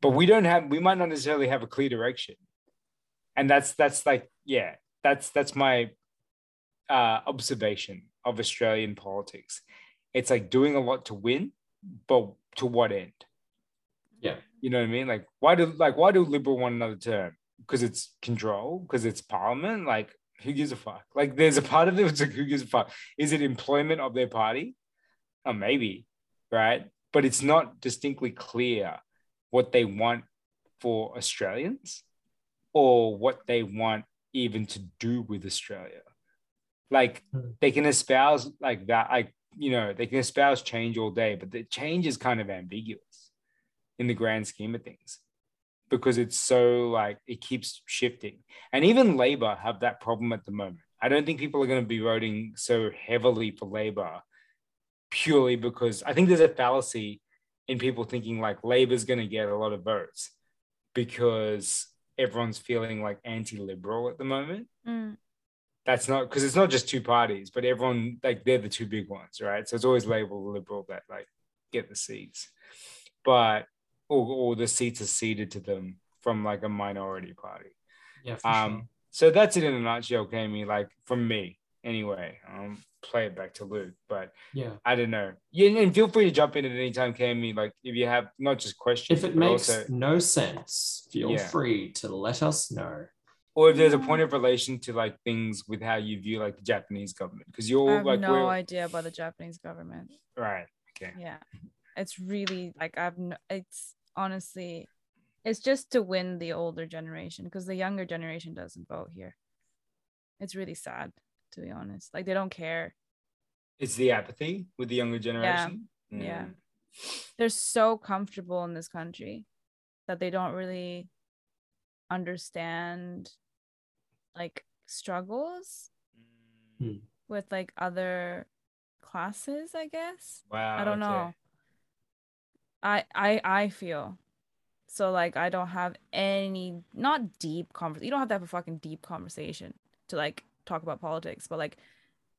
But we don't have we might not necessarily have a clear direction and that's that's like yeah that's that's my uh, observation of Australian politics. It's like doing a lot to win, but to what end? Yeah, you know what I mean. Like why do like why do Liberal want another term? Because it's control. Because it's Parliament. Like who gives a fuck? Like there's a part of it that's like who gives a fuck? Is it employment of their party? Oh, maybe, right? But it's not distinctly clear what they want for Australians or what they want even to do with Australia. Like hmm. they can espouse like that, like you know, they can espouse change all day, but the change is kind of ambiguous in the grand scheme of things because it's so like it keeps shifting. And even Labor have that problem at the moment. I don't think people are going to be voting so heavily for Labor purely because I think there's a fallacy in people thinking like Labor's going to get a lot of votes because everyone's feeling like anti-liberal at the moment. Mm. That's not because it's not just two parties, but everyone like they're the two big ones, right? So it's always labeled liberal that like get the seats, but or, or the seats are ceded to them from like a minority party. Yeah. um. Sure. So that's it in a nutshell, Camie. Like from me, anyway. Um, play it back to Luke. But yeah, I don't know. Yeah, and feel free to jump in at any time, Camie. Like if you have not just questions. If it makes also, no sense, feel yeah. free to let us know. Or if there's a point of relation to like things with how you view like the Japanese government, because you're I have like no idea about the Japanese government. Right. Okay. Yeah, it's really like I've. No, it's honestly, it's just to win the older generation because the younger generation doesn't vote here. It's really sad to be honest. Like they don't care. It's the apathy with the younger generation. Yeah. Mm. yeah. They're so comfortable in this country that they don't really understand like struggles mm. with like other classes, I guess. Wow. I don't okay. know. I I I feel so like I don't have any not deep conversation. You don't have to have a fucking deep conversation to like talk about politics, but like,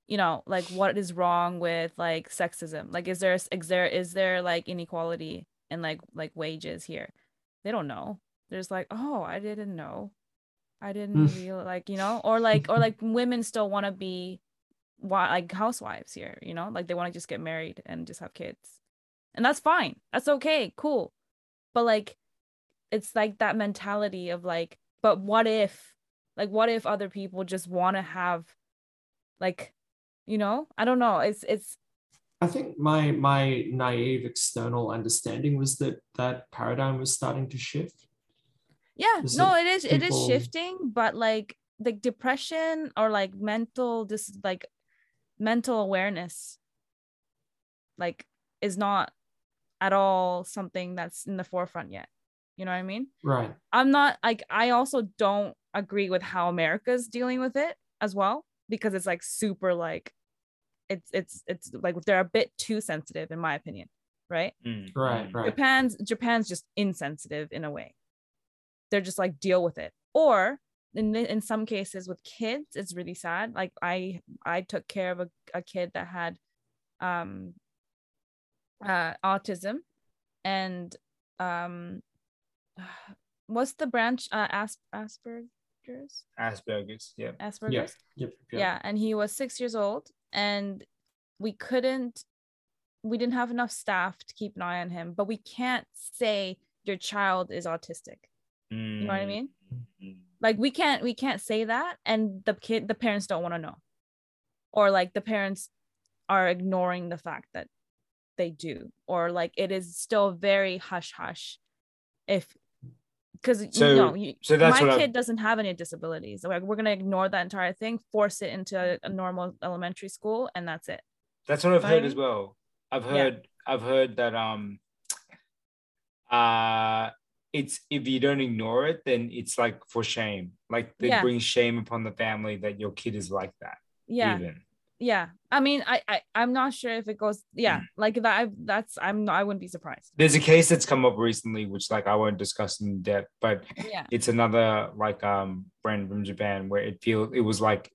you know, like what is wrong with like sexism? Like, is there is there is there like inequality in like like wages here? They don't know. There's like, oh, I didn't know. I didn't hmm. feel like you know, or like or like women still want to be why like housewives here, you know, like they want to just get married and just have kids. And that's fine. That's okay. Cool. But like it's like that mentality of like, but what if like what if other people just want to have like you know? I don't know. It's it's i think my my naive external understanding was that that paradigm was starting to shift. Yeah no it is people... it is shifting but like like depression or like mental this like mental awareness like is not at all something that's in the forefront yet you know what i mean? Right. I'm not like i also don't agree with how America's dealing with it as well because it's like super like it's it's it's like they're a bit too sensitive in my opinion right? Mm. right right. Japan's japan's just insensitive in a way. They're just like deal with it. Or in, in some cases with kids it's really sad. Like i i took care of a, a kid that had um uh autism and um <sighs> what's the branch uh Asp- Asperger's. Asperger's, yeah. Asperger's. Yeah. Yep, yep. Yeah, and he was six years old, and we couldn't, we didn't have enough staff to keep an eye on him. But we can't say your child is autistic. Mm. You know what I mean? Mm-hmm. Like we can't, we can't say that, and the kid, the parents don't want to know, or like the parents are ignoring the fact that they do, or like it is still very hush hush if because so, you know you, so that's my kid I, doesn't have any disabilities like we're gonna ignore that entire thing force it into a, normal elementary school and that's it that's what i've heard as well i've heard yeah. i've heard that um uh it's if you don't ignore it, then it's like for shame. Like they Yeah. brings shame upon the family that your kid is like that. yeah Even. Yeah i mean I, I i'm not sure if it goes yeah like that I, that's i'm i wouldn't be surprised There's a case that's come up recently, which like I won't discuss in depth, but yeah it's another like um brand from Japan where it feels it was like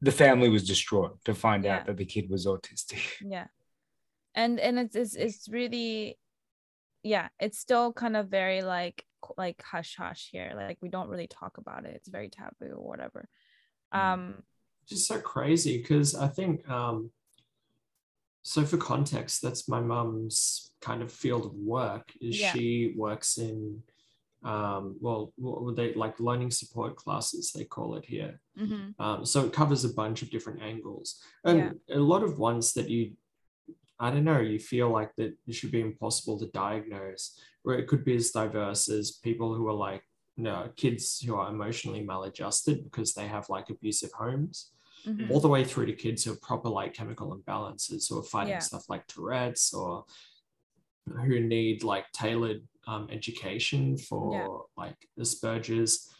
the family was distraught to find Yeah. out that the kid was autistic. <laughs> yeah and and it's, it's it's really yeah it's still kind of very like like hush hush here like we don't really talk about it it's very taboo or whatever Mm. um just so crazy because I think um so for context, that's my mum's kind of field of work is Yeah. she works in um well what would they like learning support classes they call it here. mhm, Um, so it covers a bunch of different angles and Yeah. a lot of ones that you I don't know, you feel like that it should be impossible to diagnose, or it could be as diverse as people who are like, you know, kids who are emotionally maladjusted because they have like abusive homes, mhm. all the way through to kids who have proper like chemical imbalances who are fighting Yeah. stuff like Tourette's or who need like tailored um, education for like Asperger's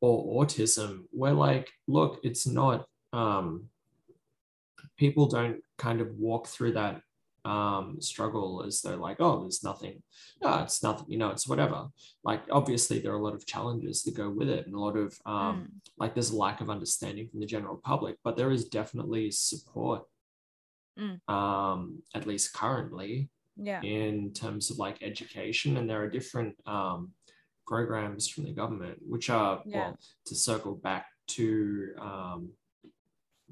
or autism. Where like, look, it's not um, people don't kind of walk through that um struggle as though like oh there's nothing no it's nothing you know it's whatever like obviously there are a lot of challenges that go with it and a lot of um Mm. like there's a lack of understanding from the general public but there is definitely support Mm. um at least currently yeah in terms of like education and there are different um programs from the government which are Yeah. well to circle back to um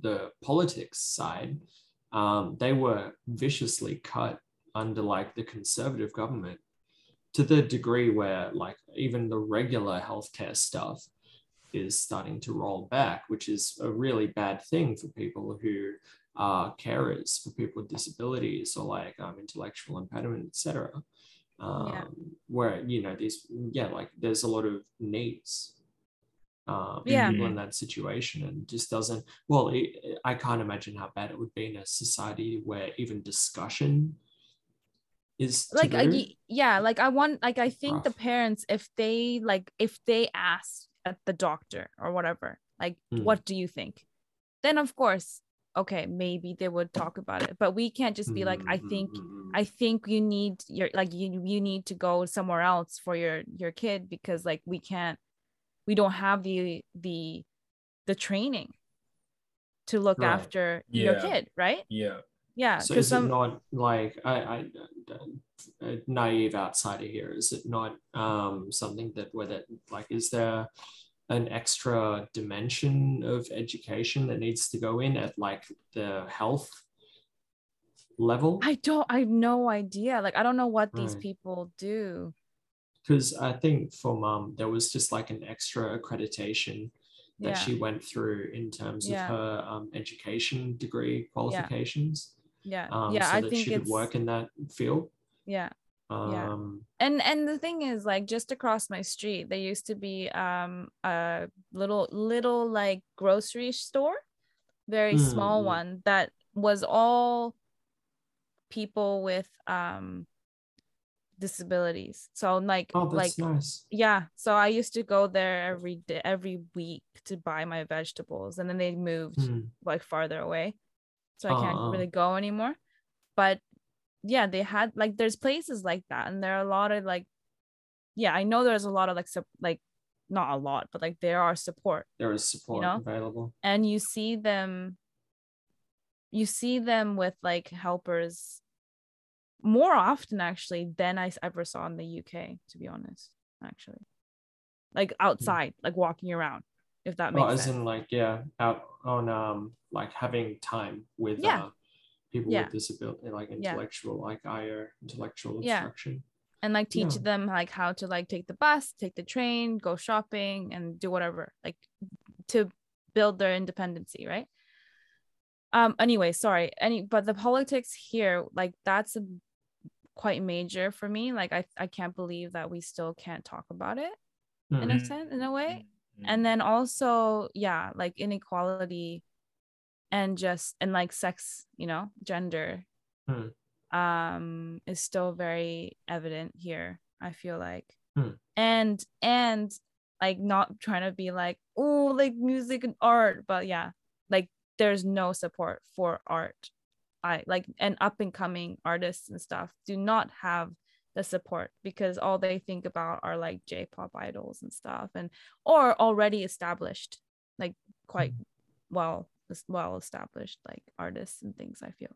the politics side um they were viciously cut under like the conservative government to the degree where like even the regular healthcare stuff is starting to roll back which is a really bad thing for people who are carers for people with disabilities or like um, intellectual impediment etc um, Yeah. where you know these yeah like there's a lot of needs um, in Yeah. people in that situation and just doesn't well it, i can't imagine how bad it would be in a society where even discussion is like I, yeah like i want like i think the parents if they like if they ask at the doctor or whatever like Mm. what do you think then of course okay maybe they would talk about it but we can't just be like i Mm, think mm, mm, mm. i think you need your like you you need to go somewhere else for your your kid because like we can't we don't have the the the training to look Right. after your kid right Yeah. yeah So is some it not like I, I a naive outsider here? Is it not um, something that where that like is there an extra dimension of education that needs to go in at like the health level? I don't I have no idea. Like I don't know what these people do. Because I think for mum there was just like an extra accreditation that Yeah. she went through in terms Yeah. of her um, education degree qualifications. Yeah. Um, yeah, so I that think she could work in that field. yeah. Yeah. Um, And and the thing is like just across my street there used to be um a little little like grocery store, very Mm, small one that was all people with um disabilities. So like Oh, like nice. yeah so i used to go there every day every week to buy my vegetables and then they moved Hmm. like farther away so i can't Uh-uh. really go anymore but yeah they had like there's places like that and there are a lot of like yeah i know there's a lot of like sup- like not a lot but like there are support There is support know? available. and you see them you see them with like helpers more often actually than I ever saw in the UK to be honest actually like outside like walking around if that Hmm. Oh, makes as sense in like yeah, out on um like having time with Yeah. uh, people Yeah. with disability, like Yeah. intellectual, like IR, intellectual Yeah. and like teach Yeah. them like how to like take the bus take the train go shopping and do whatever like to build their independency right um anyway sorry any but the politics here like that's a, quite major for me like I, I can't believe that we still can't talk about it in a Mhm. sense in a way Mm. and then also yeah like inequality and just and like sex you know gender Hmm. um is still very evident here i feel like Hmm. and and like not trying to be like oh like music and art but yeah like there's no support for art i like and up and coming artists and stuff do not have the support because all they think about are like j-pop idols and stuff and or already established like quite well well established like artists and things i feel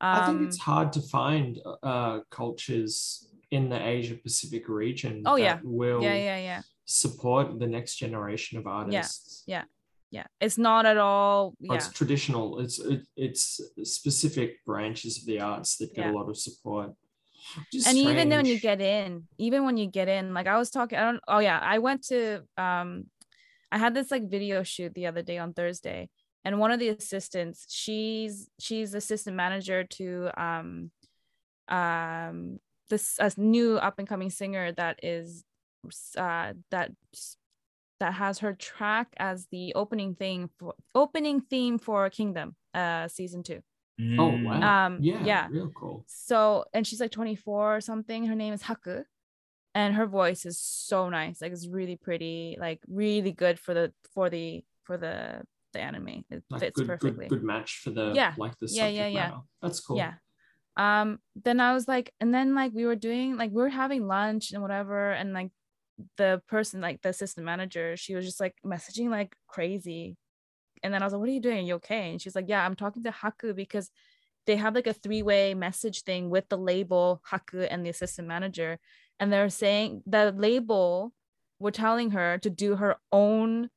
I think Um, it's hard to find uh, cultures in the Asia Pacific region Oh, that yeah. will yeah yeah yeah support the next generation of artists. yeah. yeah it's not at all yeah It's traditional. It's it, it's specific branches of the arts that get Yeah. a lot of support. Is and even when you get in even when you get in like i was talking i don't oh yeah i went to um i had this like video shoot the other day on thursday and one of the assistants she's she's assistant manager to um um this a new up and coming singer that is uh that that has her track as the opening thing for opening theme for kingdom uh season two Oh Mm. wow! Um, yeah, yeah. real cool. so and she's like 24 or something her name is haku and her voice is so nice like it's really pretty like really good for the for the for the the anime it Like fits good, perfectly good, good match for the Yeah. like the Yeah, yeah, yeah. matter. That's cool. yeah um then i was like and then like we were doing like we were having lunch and whatever and like the person like the assistant manager she was just like messaging like crazy. And then i was like what are you doing? Are you okay? And she's like yeah i'm talking to haku because they have like a three-way message thing with the label haku and the assistant manager. And they're saying the label were telling her to do her own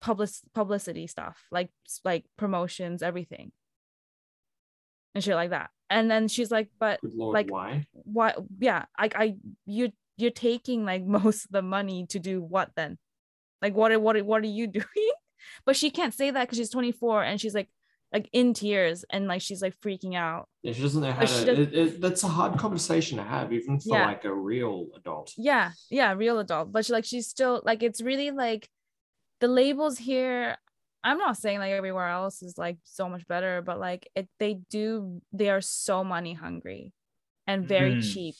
public publicity stuff like like promotions everything. And shit like that. And then she's like but lord, Like- why? what yeah I I you you're taking like <laughs> most of the money to do what then like what are- what are- what are you <laughs> doing but she can't say that because she's 24 and she's like like in tears and like she's like freaking out Yeah, she doesn't know how to. It, it, that's a hard conversation to have, even for Yeah. like a real adult. yeah yeah real adult but she, like she's still like it's really like the labels here i'm not saying like everywhere else is like so much better but like it they do they are so money hungry and very Mm. cheap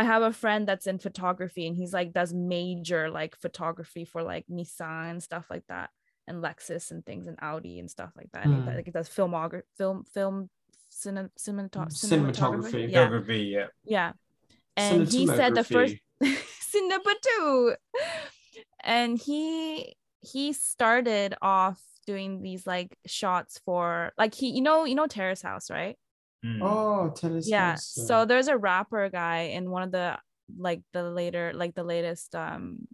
i have a friend that's in photography and he's like does major like photography for like nissan and stuff like that and lexus and things and audi and stuff like that Mm. like he does filmography film film cine, cinematography Cinematography. yeah Photography, yeah. yeah and he said the first Cinematography. <laughs> Cinema too. And he he started off doing these like shots for like he you know you know Terrace House right Mm. Oh, tennis. yeah house, so there's a rapper guy in one of the like the later like the latest um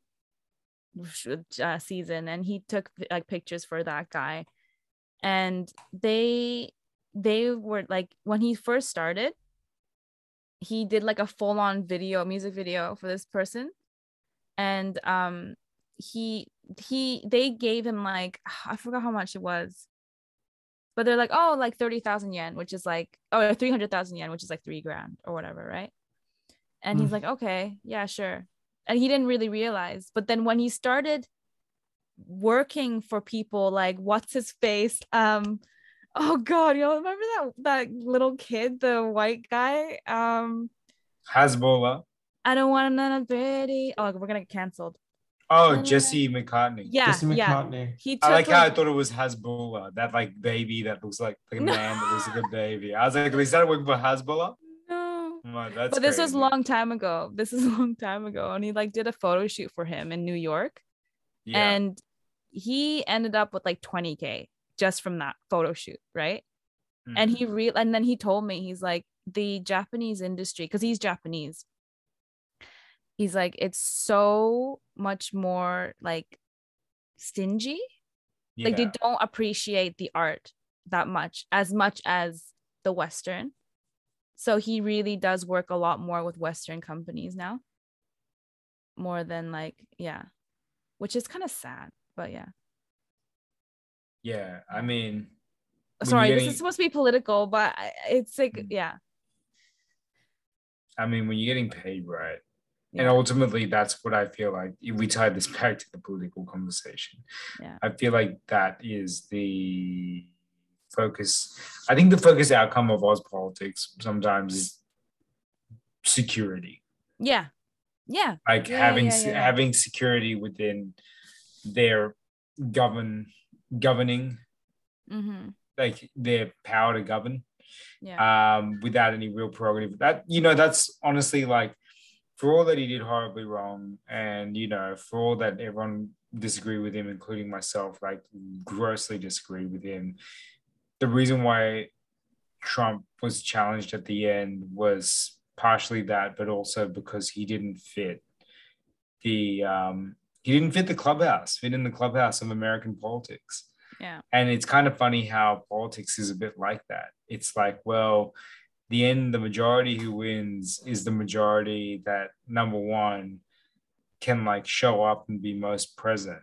uh, season and he took like pictures for that guy and they they were like when he first started he did like a full-on video music video for this person and um he he they gave him like <sighs> i forgot how much it was but they're like oh like 30,000 yen which is like oh 300,000 yen which is like 3 grand or whatever right and he's Mm. like okay yeah sure and he didn't really realize but then when he started working for people like what's his face um <laughs> oh god you know remember that that little kid the white guy um Hasbulla. I don't want another Betty. Oh, we're gonna get canceled. Oh, Jesse McCartney. Yeah, Jesse yeah. McCartney. He took I like how I thought it was Hasbulla, that like baby that looks like the No. man that looks like a baby. I was like, they started working for Hasbulla. no. Oh, that's but this was crazy. long time ago. This is a <laughs> long time ago, and he like did a photo shoot for him in New York, Yeah. and he ended up with like 20k just from that photo shoot, right? And Mm. he real and then he told me he's like the Japanese industry because he's Japanese. He's like it's so much more like stingy. Like they don't appreciate the art that much as much as the western. So he really does work a lot more with western companies now. More than like yeah. Which is kind of sad but yeah. Yeah. I mean, sorry you're this is supposed to be political but it's like Mm. yeah. I mean, when you're getting paid right, and ultimately that's what I feel like. If we tie this back to the political conversation, Yeah. I feel like that is the focus. I think the focus outcome of Oz politics sometimes is security, Yeah. Yeah. like Yeah, having yeah, se- yeah. having security within their govern governing, Mm-hmm. like their power to govern. Yeah. um, without any real prerogative. That you know, that's honestly like for all that he did horribly wrong, and you know, for all that everyone disagreed with him, including myself, like grossly disagreed with him. The reason why Trump was challenged at the end was partially that, but also because he didn't fit the um, he didn't fit the clubhouse, fit in the clubhouse of American politics. Yeah. And it's kind of funny how politics is a bit like that. It's like, well, the end, the majority who wins is the majority that number one can like show up and be most present.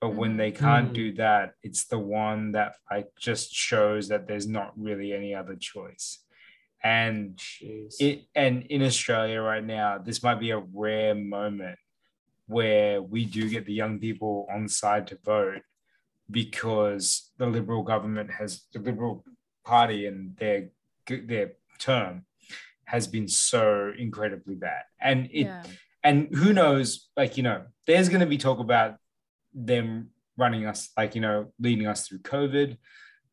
But when they can't Mhm. do that, it's the one that like just shows that there's not really any other choice. And Jeez. it and in Australia right now, this might be a rare moment where we do get the young people on side to vote because the Liberal government has the Liberal Party and their their term has been so incredibly bad. And it yeah. and who knows, like you know, there's gonna be talk about them running us, like you know, leading us through COVID,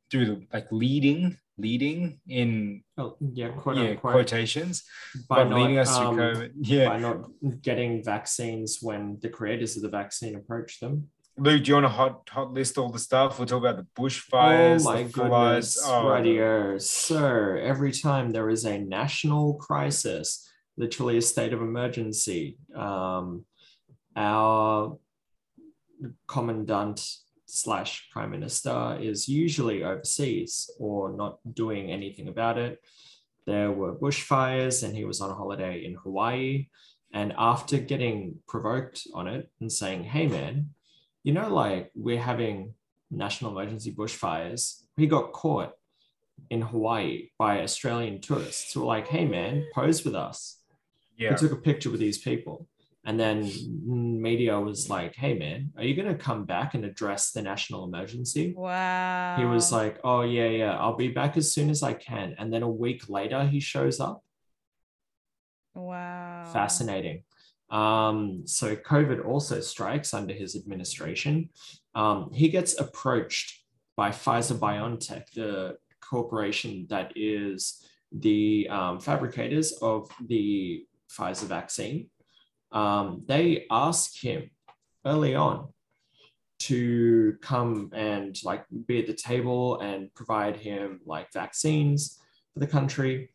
through the like leading, leading in Oh, yeah, quote yeah, unquote. quotations, by not, leading us through um, COVID. Yeah. by not getting vaccines when the creators of the vaccine approach them. Luke, do you want to hot hot list all the stuff? We'll talk about the bushfires, oh my goodness, Oh, radio. So every time there is a national crisis, literally a state of emergency, um, our commandant slash prime minister is usually overseas or not doing anything about it. There were bushfires, and he was on holiday in Hawaii. And after getting provoked on it and saying, "Hey, man, you know, like we're having national emergency bushfires," he got caught in Hawaii by Australian tourists who were like, "Hey, man, pose with us." yeah. He took a picture with these people. And then media was like, hey, man, are you going to come back and address the national emergency? Wow. He was like, oh, yeah, yeah, I'll be back as soon as I can. And then a week later, he shows up. wow. Fascinating. Um, so COVID also strikes under his administration. Um, he gets approached by Pfizer BioNTech, the corporation that is the um, fabricators of the Pfizer vaccine. Um, they ask him early on to come and like be at the table and provide him like vaccines for the country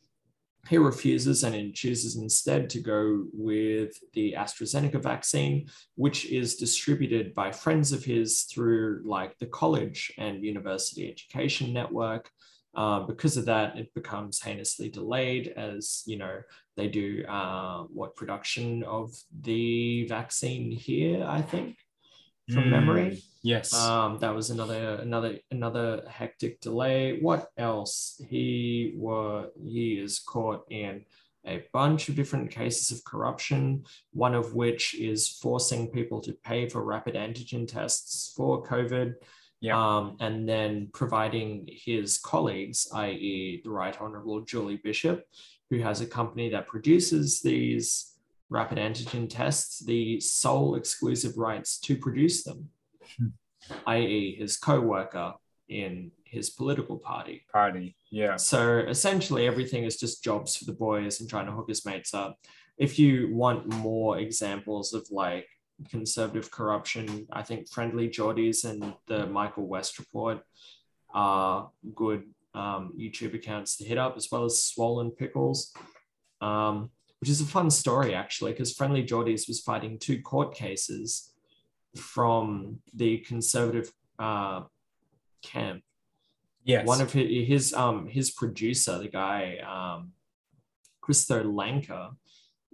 he refuses and chooses instead to go with the AstraZeneca vaccine, which is distributed by friends of his through like the college and university education network. Uh, because of that, it becomes heinously delayed as you know they do uh, what production of the vaccine here, I think, from Mm, memory. Yes. Um, that was another another another hectic delay. What else? He were he is caught in a bunch of different cases of corruption. One of which is forcing people to pay for rapid antigen tests for COVID. Yeah. Um, and then providing his colleagues, i.e., the Right Honorable Julie Bishop, who has a company that produces these rapid antigen tests, the sole exclusive rights to produce them i.e., his co worker in his political party. Party. Yeah. So essentially, everything is just jobs for the boys and trying to hook his mates up. If you want more examples of like conservative corruption, I think Friendlyjordies and the Michael West report are good um, YouTube accounts to hit up, as well as Swollen Pickles, um, which is a fun story actually, because Friendlyjordies was fighting two court cases from the conservative uh, camp. Yes. One of his, his um his producer, the guy um, Kristo Langker,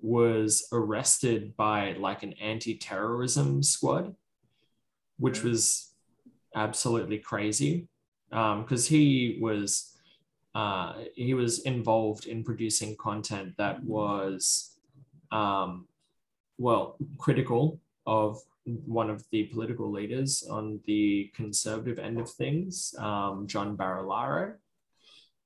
was arrested by like an anti-terrorism squad, which Yeah. was absolutely crazy because he was uh, he was involved in producing content that was um, well critical of one of the political leaders on the conservative end of things, um, John Barilaro,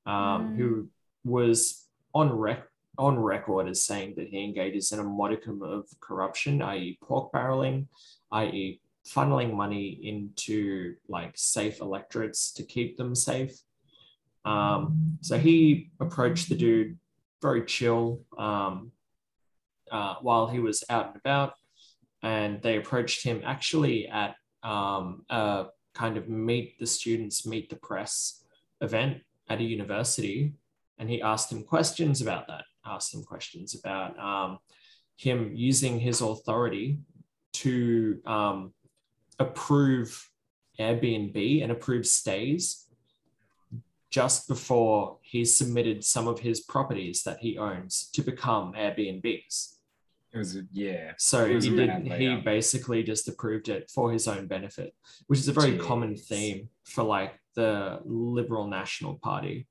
um, Mm. who was on rec- on record as saying that he engages in a modicum of corruption, i.e., pork barreling, i.e., funneling money into like safe electorates to keep them safe. Um, so he approached the dude very chill um, uh, while he was out and about, and they approached him actually at um, a kind of meet the students, meet the press event at a university, and he asked him questions about that. Asked him questions about um, him using his authority to um, approve Airbnb and approve stays just before he submitted some of his properties that he owns to become Airbnbs. It was yeah. So was he did, he layout. basically just approved it for his own benefit, which is a very common theme for like the Liberal National Party.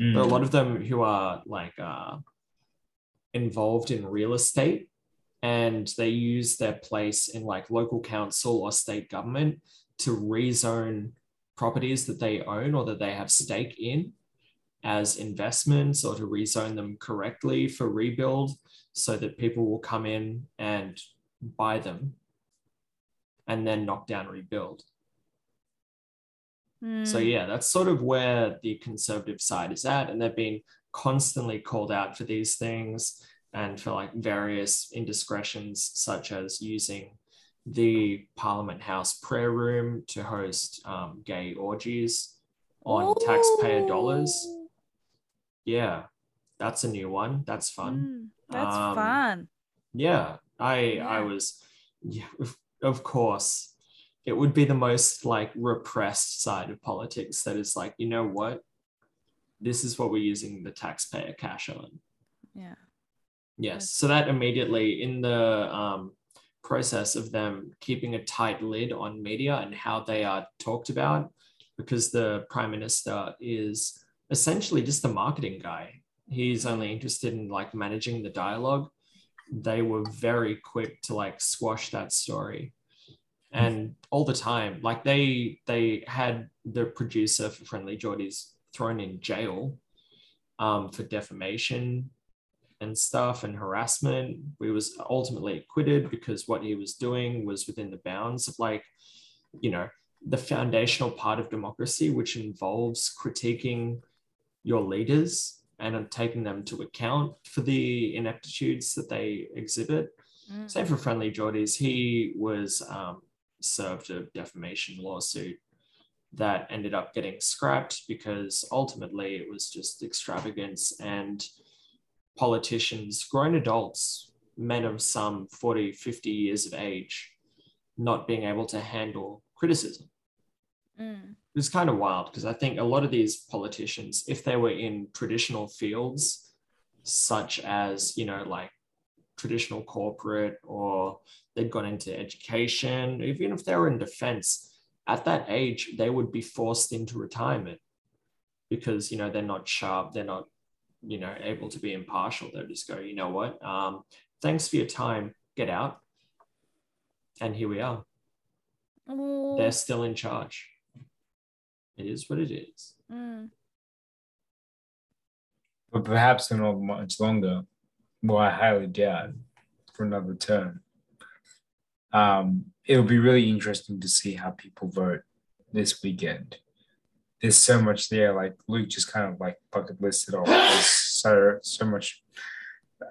Mm. There are a lot of them who are like uh, involved in real estate and they use their place in like local council or state government to rezone properties that they own or that they have stake in as investments or to rezone them correctly for rebuild so that people will come in and buy them and then knock down rebuild so Mm. yeah, that's sort of where the conservative side is at, and they've been constantly called out for these things and for like various indiscretions, such as using the Parliament House prayer room to host um, gay orgies on taxpayer dollars. Yeah, that's a new one. That's fun. Mm, that's Um, fun. Yeah, I I was yeah, <laughs> of, course. It would be the most like repressed side of politics that is like, you know what? This is what we're using the taxpayer cash on. Yeah. Yes. Yes. So that immediately in the um, process of them keeping a tight lid on media and how they are talked about, because the prime minister is essentially just a marketing guy. He's only interested in like managing the dialogue. They were very quick to like squash that story. And all the time, like they they had the producer for Friendlyjordies thrown in jail um, for defamation and stuff and harassment. He was ultimately acquitted because what he was doing was within the bounds of like, you know, the foundational part of democracy, which involves critiquing your leaders and taking them to account for the ineptitudes that they exhibit. Mm. Same for Friendlyjordies. He was um, served a defamation lawsuit that ended up getting scrapped because ultimately it was just extravagance and politicians, grown adults, men of some 40, 50 years of age, not being able to handle criticism. Mm. It was kind of wild because I think a lot of these politicians, if they were in traditional fields, such as, you know, like traditional corporate or they'd gone into education, even if they were in defense, at that age, they would be forced into retirement because, you know, they're not sharp, they're not, you know, able to be impartial. They'll just go, you know what, um, thanks for your time, get out. And here we are. Ooh. They're still in charge. It is what it is. Mm. but perhaps not much longer. Well, I highly doubt for another term. Um, it'll be really interesting to see how people vote this weekend. There's so much there, like Luke just kind of like bucket listed off. There's <gasps> so so much.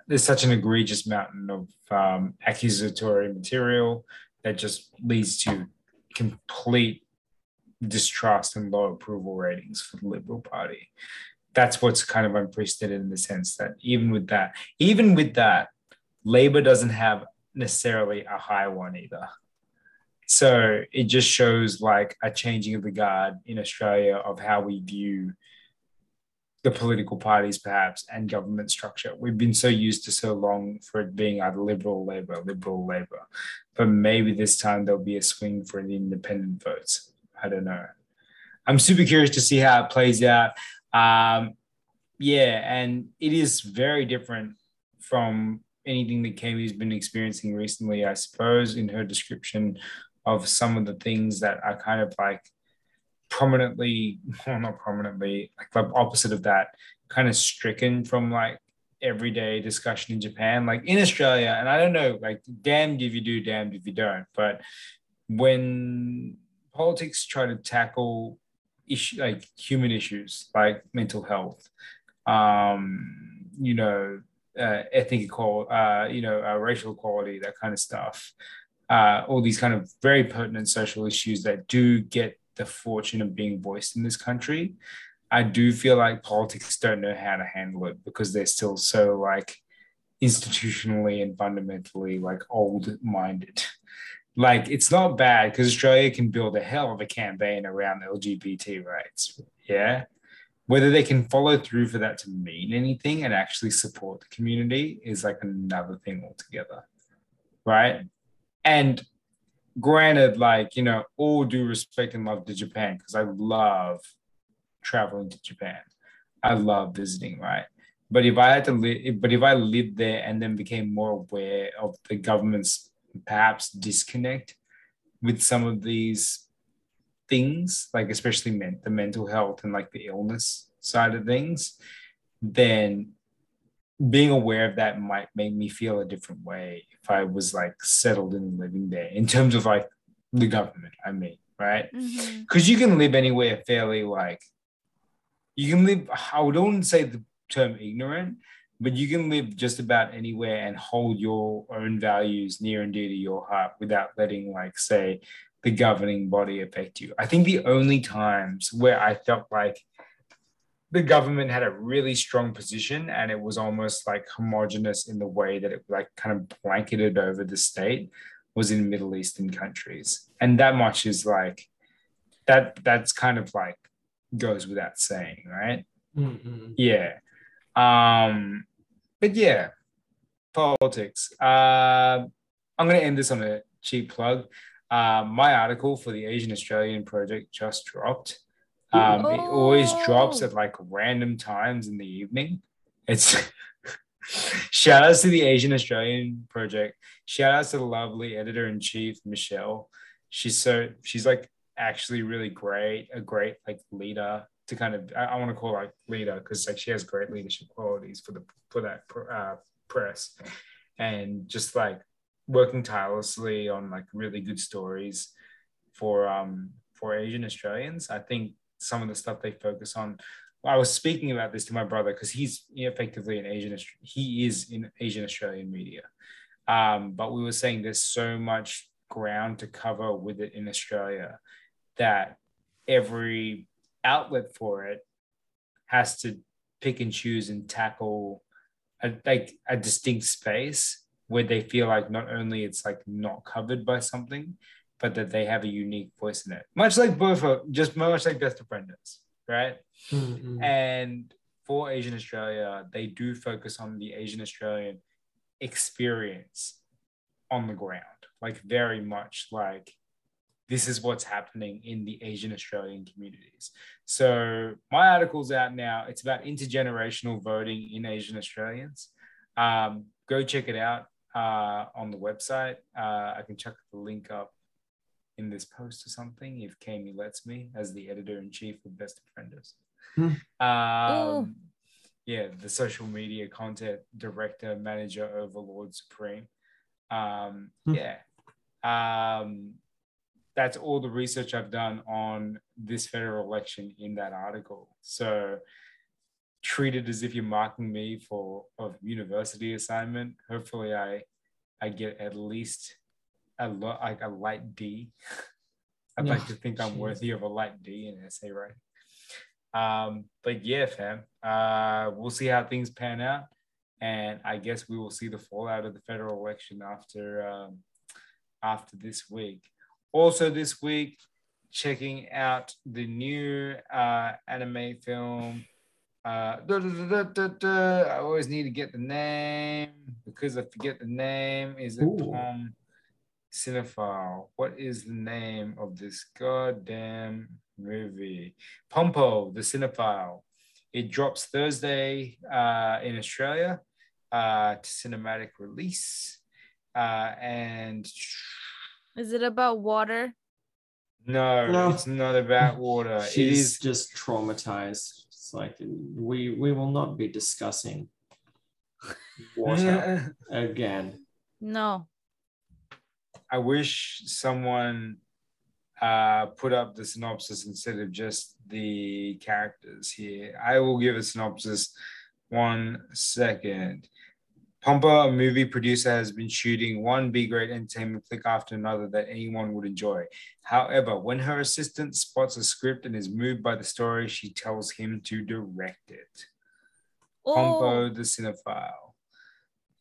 There's such an egregious mountain of um, accusatory material that just leads to complete distrust and low approval ratings for the Liberal Party that's what's kind of unprecedented in the sense that even with that, even with that, Labor doesn't have necessarily a high one either. So it just shows like a changing of the guard in Australia of how we view the political parties, perhaps, and government structure. We've been so used to so long for it being either liberal Labor, liberal Labor, but maybe this time there'll be a swing for the independent votes. I don't know. I'm super curious to see how it plays out. Um, yeah, and it is very different from anything that Camie's been experiencing recently, I suppose, in her description of some of the things that are kind of like prominently, <laughs> well, not prominently, like the opposite of that, kind of stricken from like everyday discussion in Japan, like in Australia. And I don't know, like damned if you do, damned if you don't. But when politics try to tackle issue like human issues like mental health, um, you know, uh, ethnic equality, uh, you know, uh, racial equality, that kind of stuff. Uh, all these kind of very pertinent social issues that do get the fortune of being voiced in this country. I do feel like politics don't know how to handle it because they're still so like institutionally and fundamentally like old minded. Like it's not bad because Australia can build a hell of a campaign around LGBT rights. Yeah. Whether they can follow through for that to mean anything and actually support the community is like another thing altogether. Right. And granted, like, you know, all due respect and love to Japan, because I love traveling to Japan. I love visiting, right? But if I had to live, but if I lived there and then became more aware of the government's perhaps disconnect with some of these things, like especially men- the mental health and like the illness side of things, then being aware of that might make me feel a different way if I was like settled and living there in terms of like the government, I mean, right? Because mm-hmm. you can live anywhere fairly like you can live, I wouldn't say the term ignorant, but you can live just about anywhere and hold your own values near and dear to your heart without letting, like, say, the governing body affect you. I think the only times where I felt like the government had a really strong position and it was almost like homogenous in the way that it like kind of blanketed over the state was in Middle Eastern countries. And that much is like that that's kind of like goes without saying, right? Mm-hmm. Yeah. Um, but yeah, politics. Uh, I'm going to end this on a cheap plug. Uh, my article for the Asian Australian Project just dropped. Um. It always drops at like random times in the evening. It's <laughs> shout outs to the Asian Australian Project. Shout outs to the lovely editor in chief, Michelle. She's so, she's like actually really great, a great like leader to kind of, I, I want to call like leader because like she has great leadership qualities for the, for that uh, press and just like working tirelessly on like really good stories for um for Asian Australians. I think some of the stuff they focus on. I was speaking about this to my brother because he's effectively an Asian. He is in Asian Australian media, um, but we were saying there's so much ground to cover with it in Australia that every outlet for it has to pick and choose and tackle a, like a distinct space where they feel like not only it's like not covered by something, but that they have a unique voice in it. Much like both, just much like Best of Friends, right? Mm-hmm. And for Asian Australia, they do focus on the Asian Australian experience on the ground, like very much like this is what's happening in the Asian Australian communities. So my article's out now. It's about intergenerational voting in Asian Australians. Um, go check it out uh, on the website. Uh, I can chuck the link up in this post or something if Camie lets me as the editor in chief of Best of Friends. Hmm. Um, yeah, the social media content director, manager, overlord, supreme. Um, Hmm. yeah. Um, that's all the research I've done on this federal election in that article. So treat it as if you're marking me for a university assignment. Hopefully, I I get at least a lot like a light D. <laughs> I'd No, like to think I'm worthy of a light D in essay writing. Um, but yeah, fam, uh, we'll see how things pan out, and I guess we will see the fallout of the federal election after um, after this week. Also, this week, checking out the new uh, anime film. Uh, duh, duh, duh. I always need to get the name because I forget the name. Is it Ooh. Tom Cinephile? What is the name of this goddamn movie? Pompo, the Cinephile. It drops Thursday uh, in Australia uh, to cinematic release. Uh, and Is it about water? no, No. it's not about water. <laughs> it She's is just traumatized. It's like we we will not be discussing water <laughs> again. No. I wish someone uh, put up the synopsis instead of just the characters here. I will give a synopsis one second. Pompo, a movie producer, has been shooting one B grade entertainment flick after another that anyone would enjoy. However, when her assistant spots a script and is moved by the story, she tells him to direct it. Oh, Pompo the Cinephile.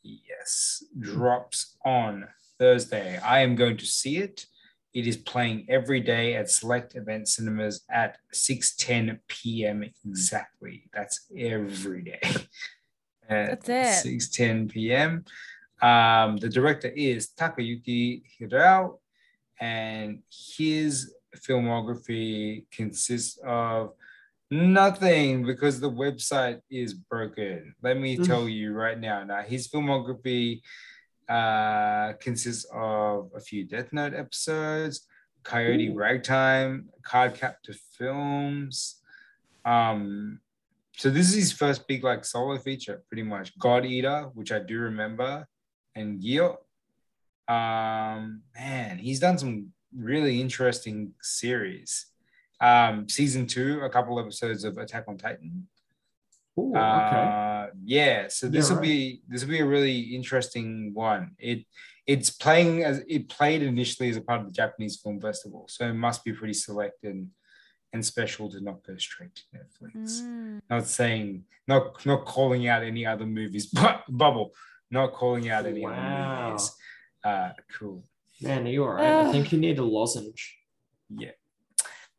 Yes, drops on Thursday. I am going to see it. It is playing every day at select event cinemas at 6:10 p.m. exactly. That's every day. <laughs> At That's it. 6:10 p.m. Um, the director is Takayuki Hirao, and his filmography consists of nothing because the website is broken. Let me Mm. tell you right now. Now, his filmography uh, consists of a few Death Note episodes, Coyote Ooh. Ragtime, Card Captor Films. Um, so this is his first big like solo feature, pretty much. God Eater, which I do remember, and Gyo. Um, man, he's done some really interesting series. Um, season two, a couple episodes of Attack on Titan. Ooh, okay. Uh, yeah, so this Yeah, will right. be this will be a really interesting one. It it's playing as it played initially as a part of the Japanese Film Festival, so it must be pretty select and and special to not go straight to Netflix. Mm. Not saying not not calling out any other movies, <laughs> but bubble, not calling out any other movies. Uh, cool. Man, are you all right? I think you need a lozenge. Yeah.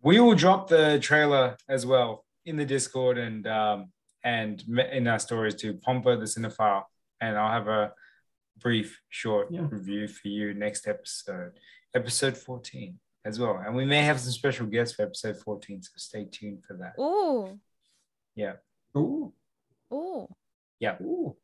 We will drop the trailer as well in the Discord and um, and in our stories to Pompo the Cinephile. And I'll have a brief, short Yeah. review for you next episode, episode 14 as well. And we may have some special guests for episode 14, so stay tuned for that. Ooh. Yeah. Ooh, Ooh. Yeah. Ooh.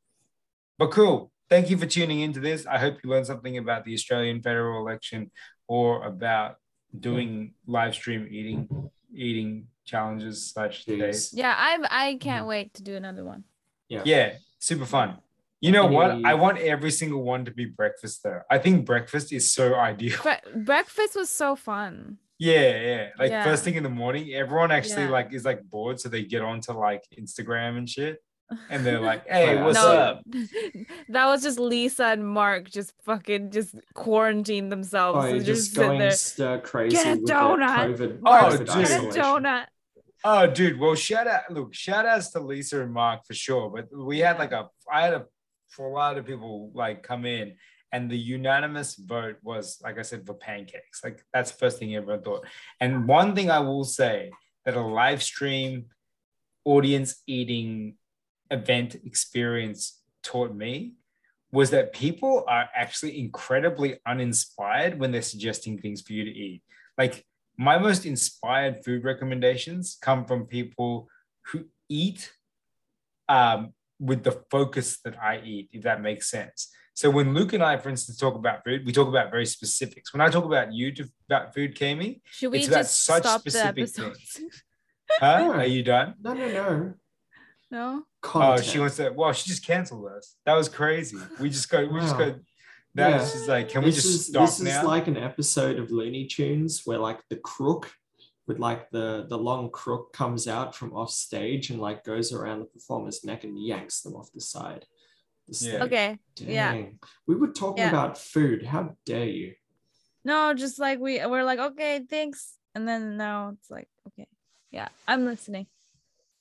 But cool. Thank you for tuning into this. I hope you learned something about the Australian federal election or about doing live stream eating eating challenges slash days. Yeah, I I Mm-hmm. can't wait to do another one. Yeah. Yeah, super fun. You know what? I want every single one to be breakfast though. I think breakfast is so ideal. Bre- breakfast was so fun. Yeah, yeah. Like Yeah. first thing in the morning, everyone actually Yeah. like is like bored, so they get onto like Instagram and shit, and they're like, <laughs> "Hey, what's no. up?" <laughs> that was just Lisa and Mark just fucking just quarantine themselves. Oh, and you're just going there. stir crazy Get a with donut. COVID, Oh, COVID dude. Get a donut. Oh, dude. Well, shout out. Look, shout outs to Lisa and Mark for sure. But we had like a, I had a, for a lot of people like come in, and the unanimous vote was, like I said, for pancakes. Like that's the first thing everyone thought. And one thing I will say that a live stream audience eating event experience taught me was that people are actually incredibly uninspired when they're suggesting things for you to eat. Like my most inspired food recommendations come from people who eat um, with the focus that I eat, if that makes sense. So when Luke and I, for instance, talk about food, we talk about very specifics. When I talk about you to, about food, Camie, Should we It's about just such stop the specific episode? <laughs> huh? Yeah. Are you done? No, no, no. no. Oh, she wants to. Well, she just canceled us. That was crazy. We just go. We just go. That Yeah. was just like, can we just is stop this now? This is like an episode of Looney Tunes where like the crook with like the the long crook comes out from off stage and like goes around the performer's neck and yanks them off the side. The Yeah. Okay. Dang. yeah. We were talking Yeah. about food. How dare you? No, just like we we're like, okay, thanks. And then now it's like, okay. Yeah, I'm listening.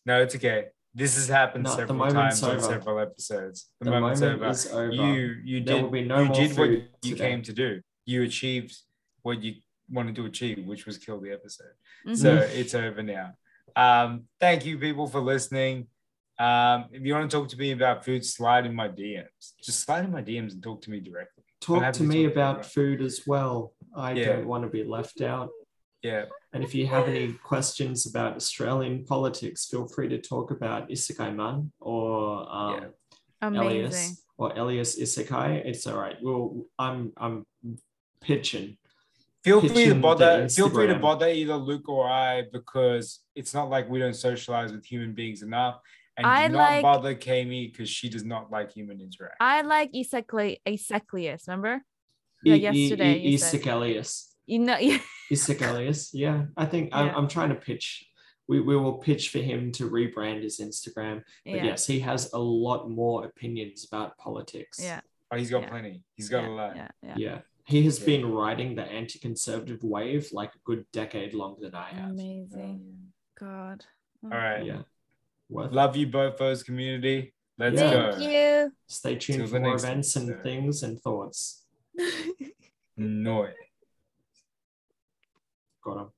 no, it's okay. This has happened No, several times on over. several episodes. The, The moment's moment over. is over. You you There did will be no you more did what you today. came to do. You achieved what you wanted to achieve, which was kill the episode. Mhm. So it's over now. Um, thank you, people, for listening. Um, if you want to talk to me about food, slide in my DMs. Just slide in my DMs and talk to me directly. Talk to to me talk about about food as well. I Yeah. don't want to be left out. Yeah, And if you have any questions about Australian politics, feel free to talk about Isekai Man or um, Yeah. Amazing. Elias or Elias Isekai, it's all right. Well, I'm I'm pitching. Feel free to bother. Feel free to bother either Luke or I because it's not like we don't socialize with human beings enough. And I do not like- bother Camie because she does not like human interaction. I like Isekle Iseklius, remember? E- Yeah, E- yesterday E- you said. Isaac Elias. You know, Isaac Elias. Yeah, I think I'm, I'm trying to pitch. We, we will pitch for him to rebrand his Instagram. But yeah. yes, he has a lot more opinions about politics. Yeah. Oh, he's got Yeah. plenty. He's got yeah, a lot. Yeah, yeah. Yeah. He has Yeah. been riding the anti-conservative wave like a good decade longer than I have. Amazing. God. all right. Yeah. Worth it. Love you both, those community. Let's Yeah. Thank go. you. Stay tuned Till for more next events and things and thoughts. <laughs> No. Got him.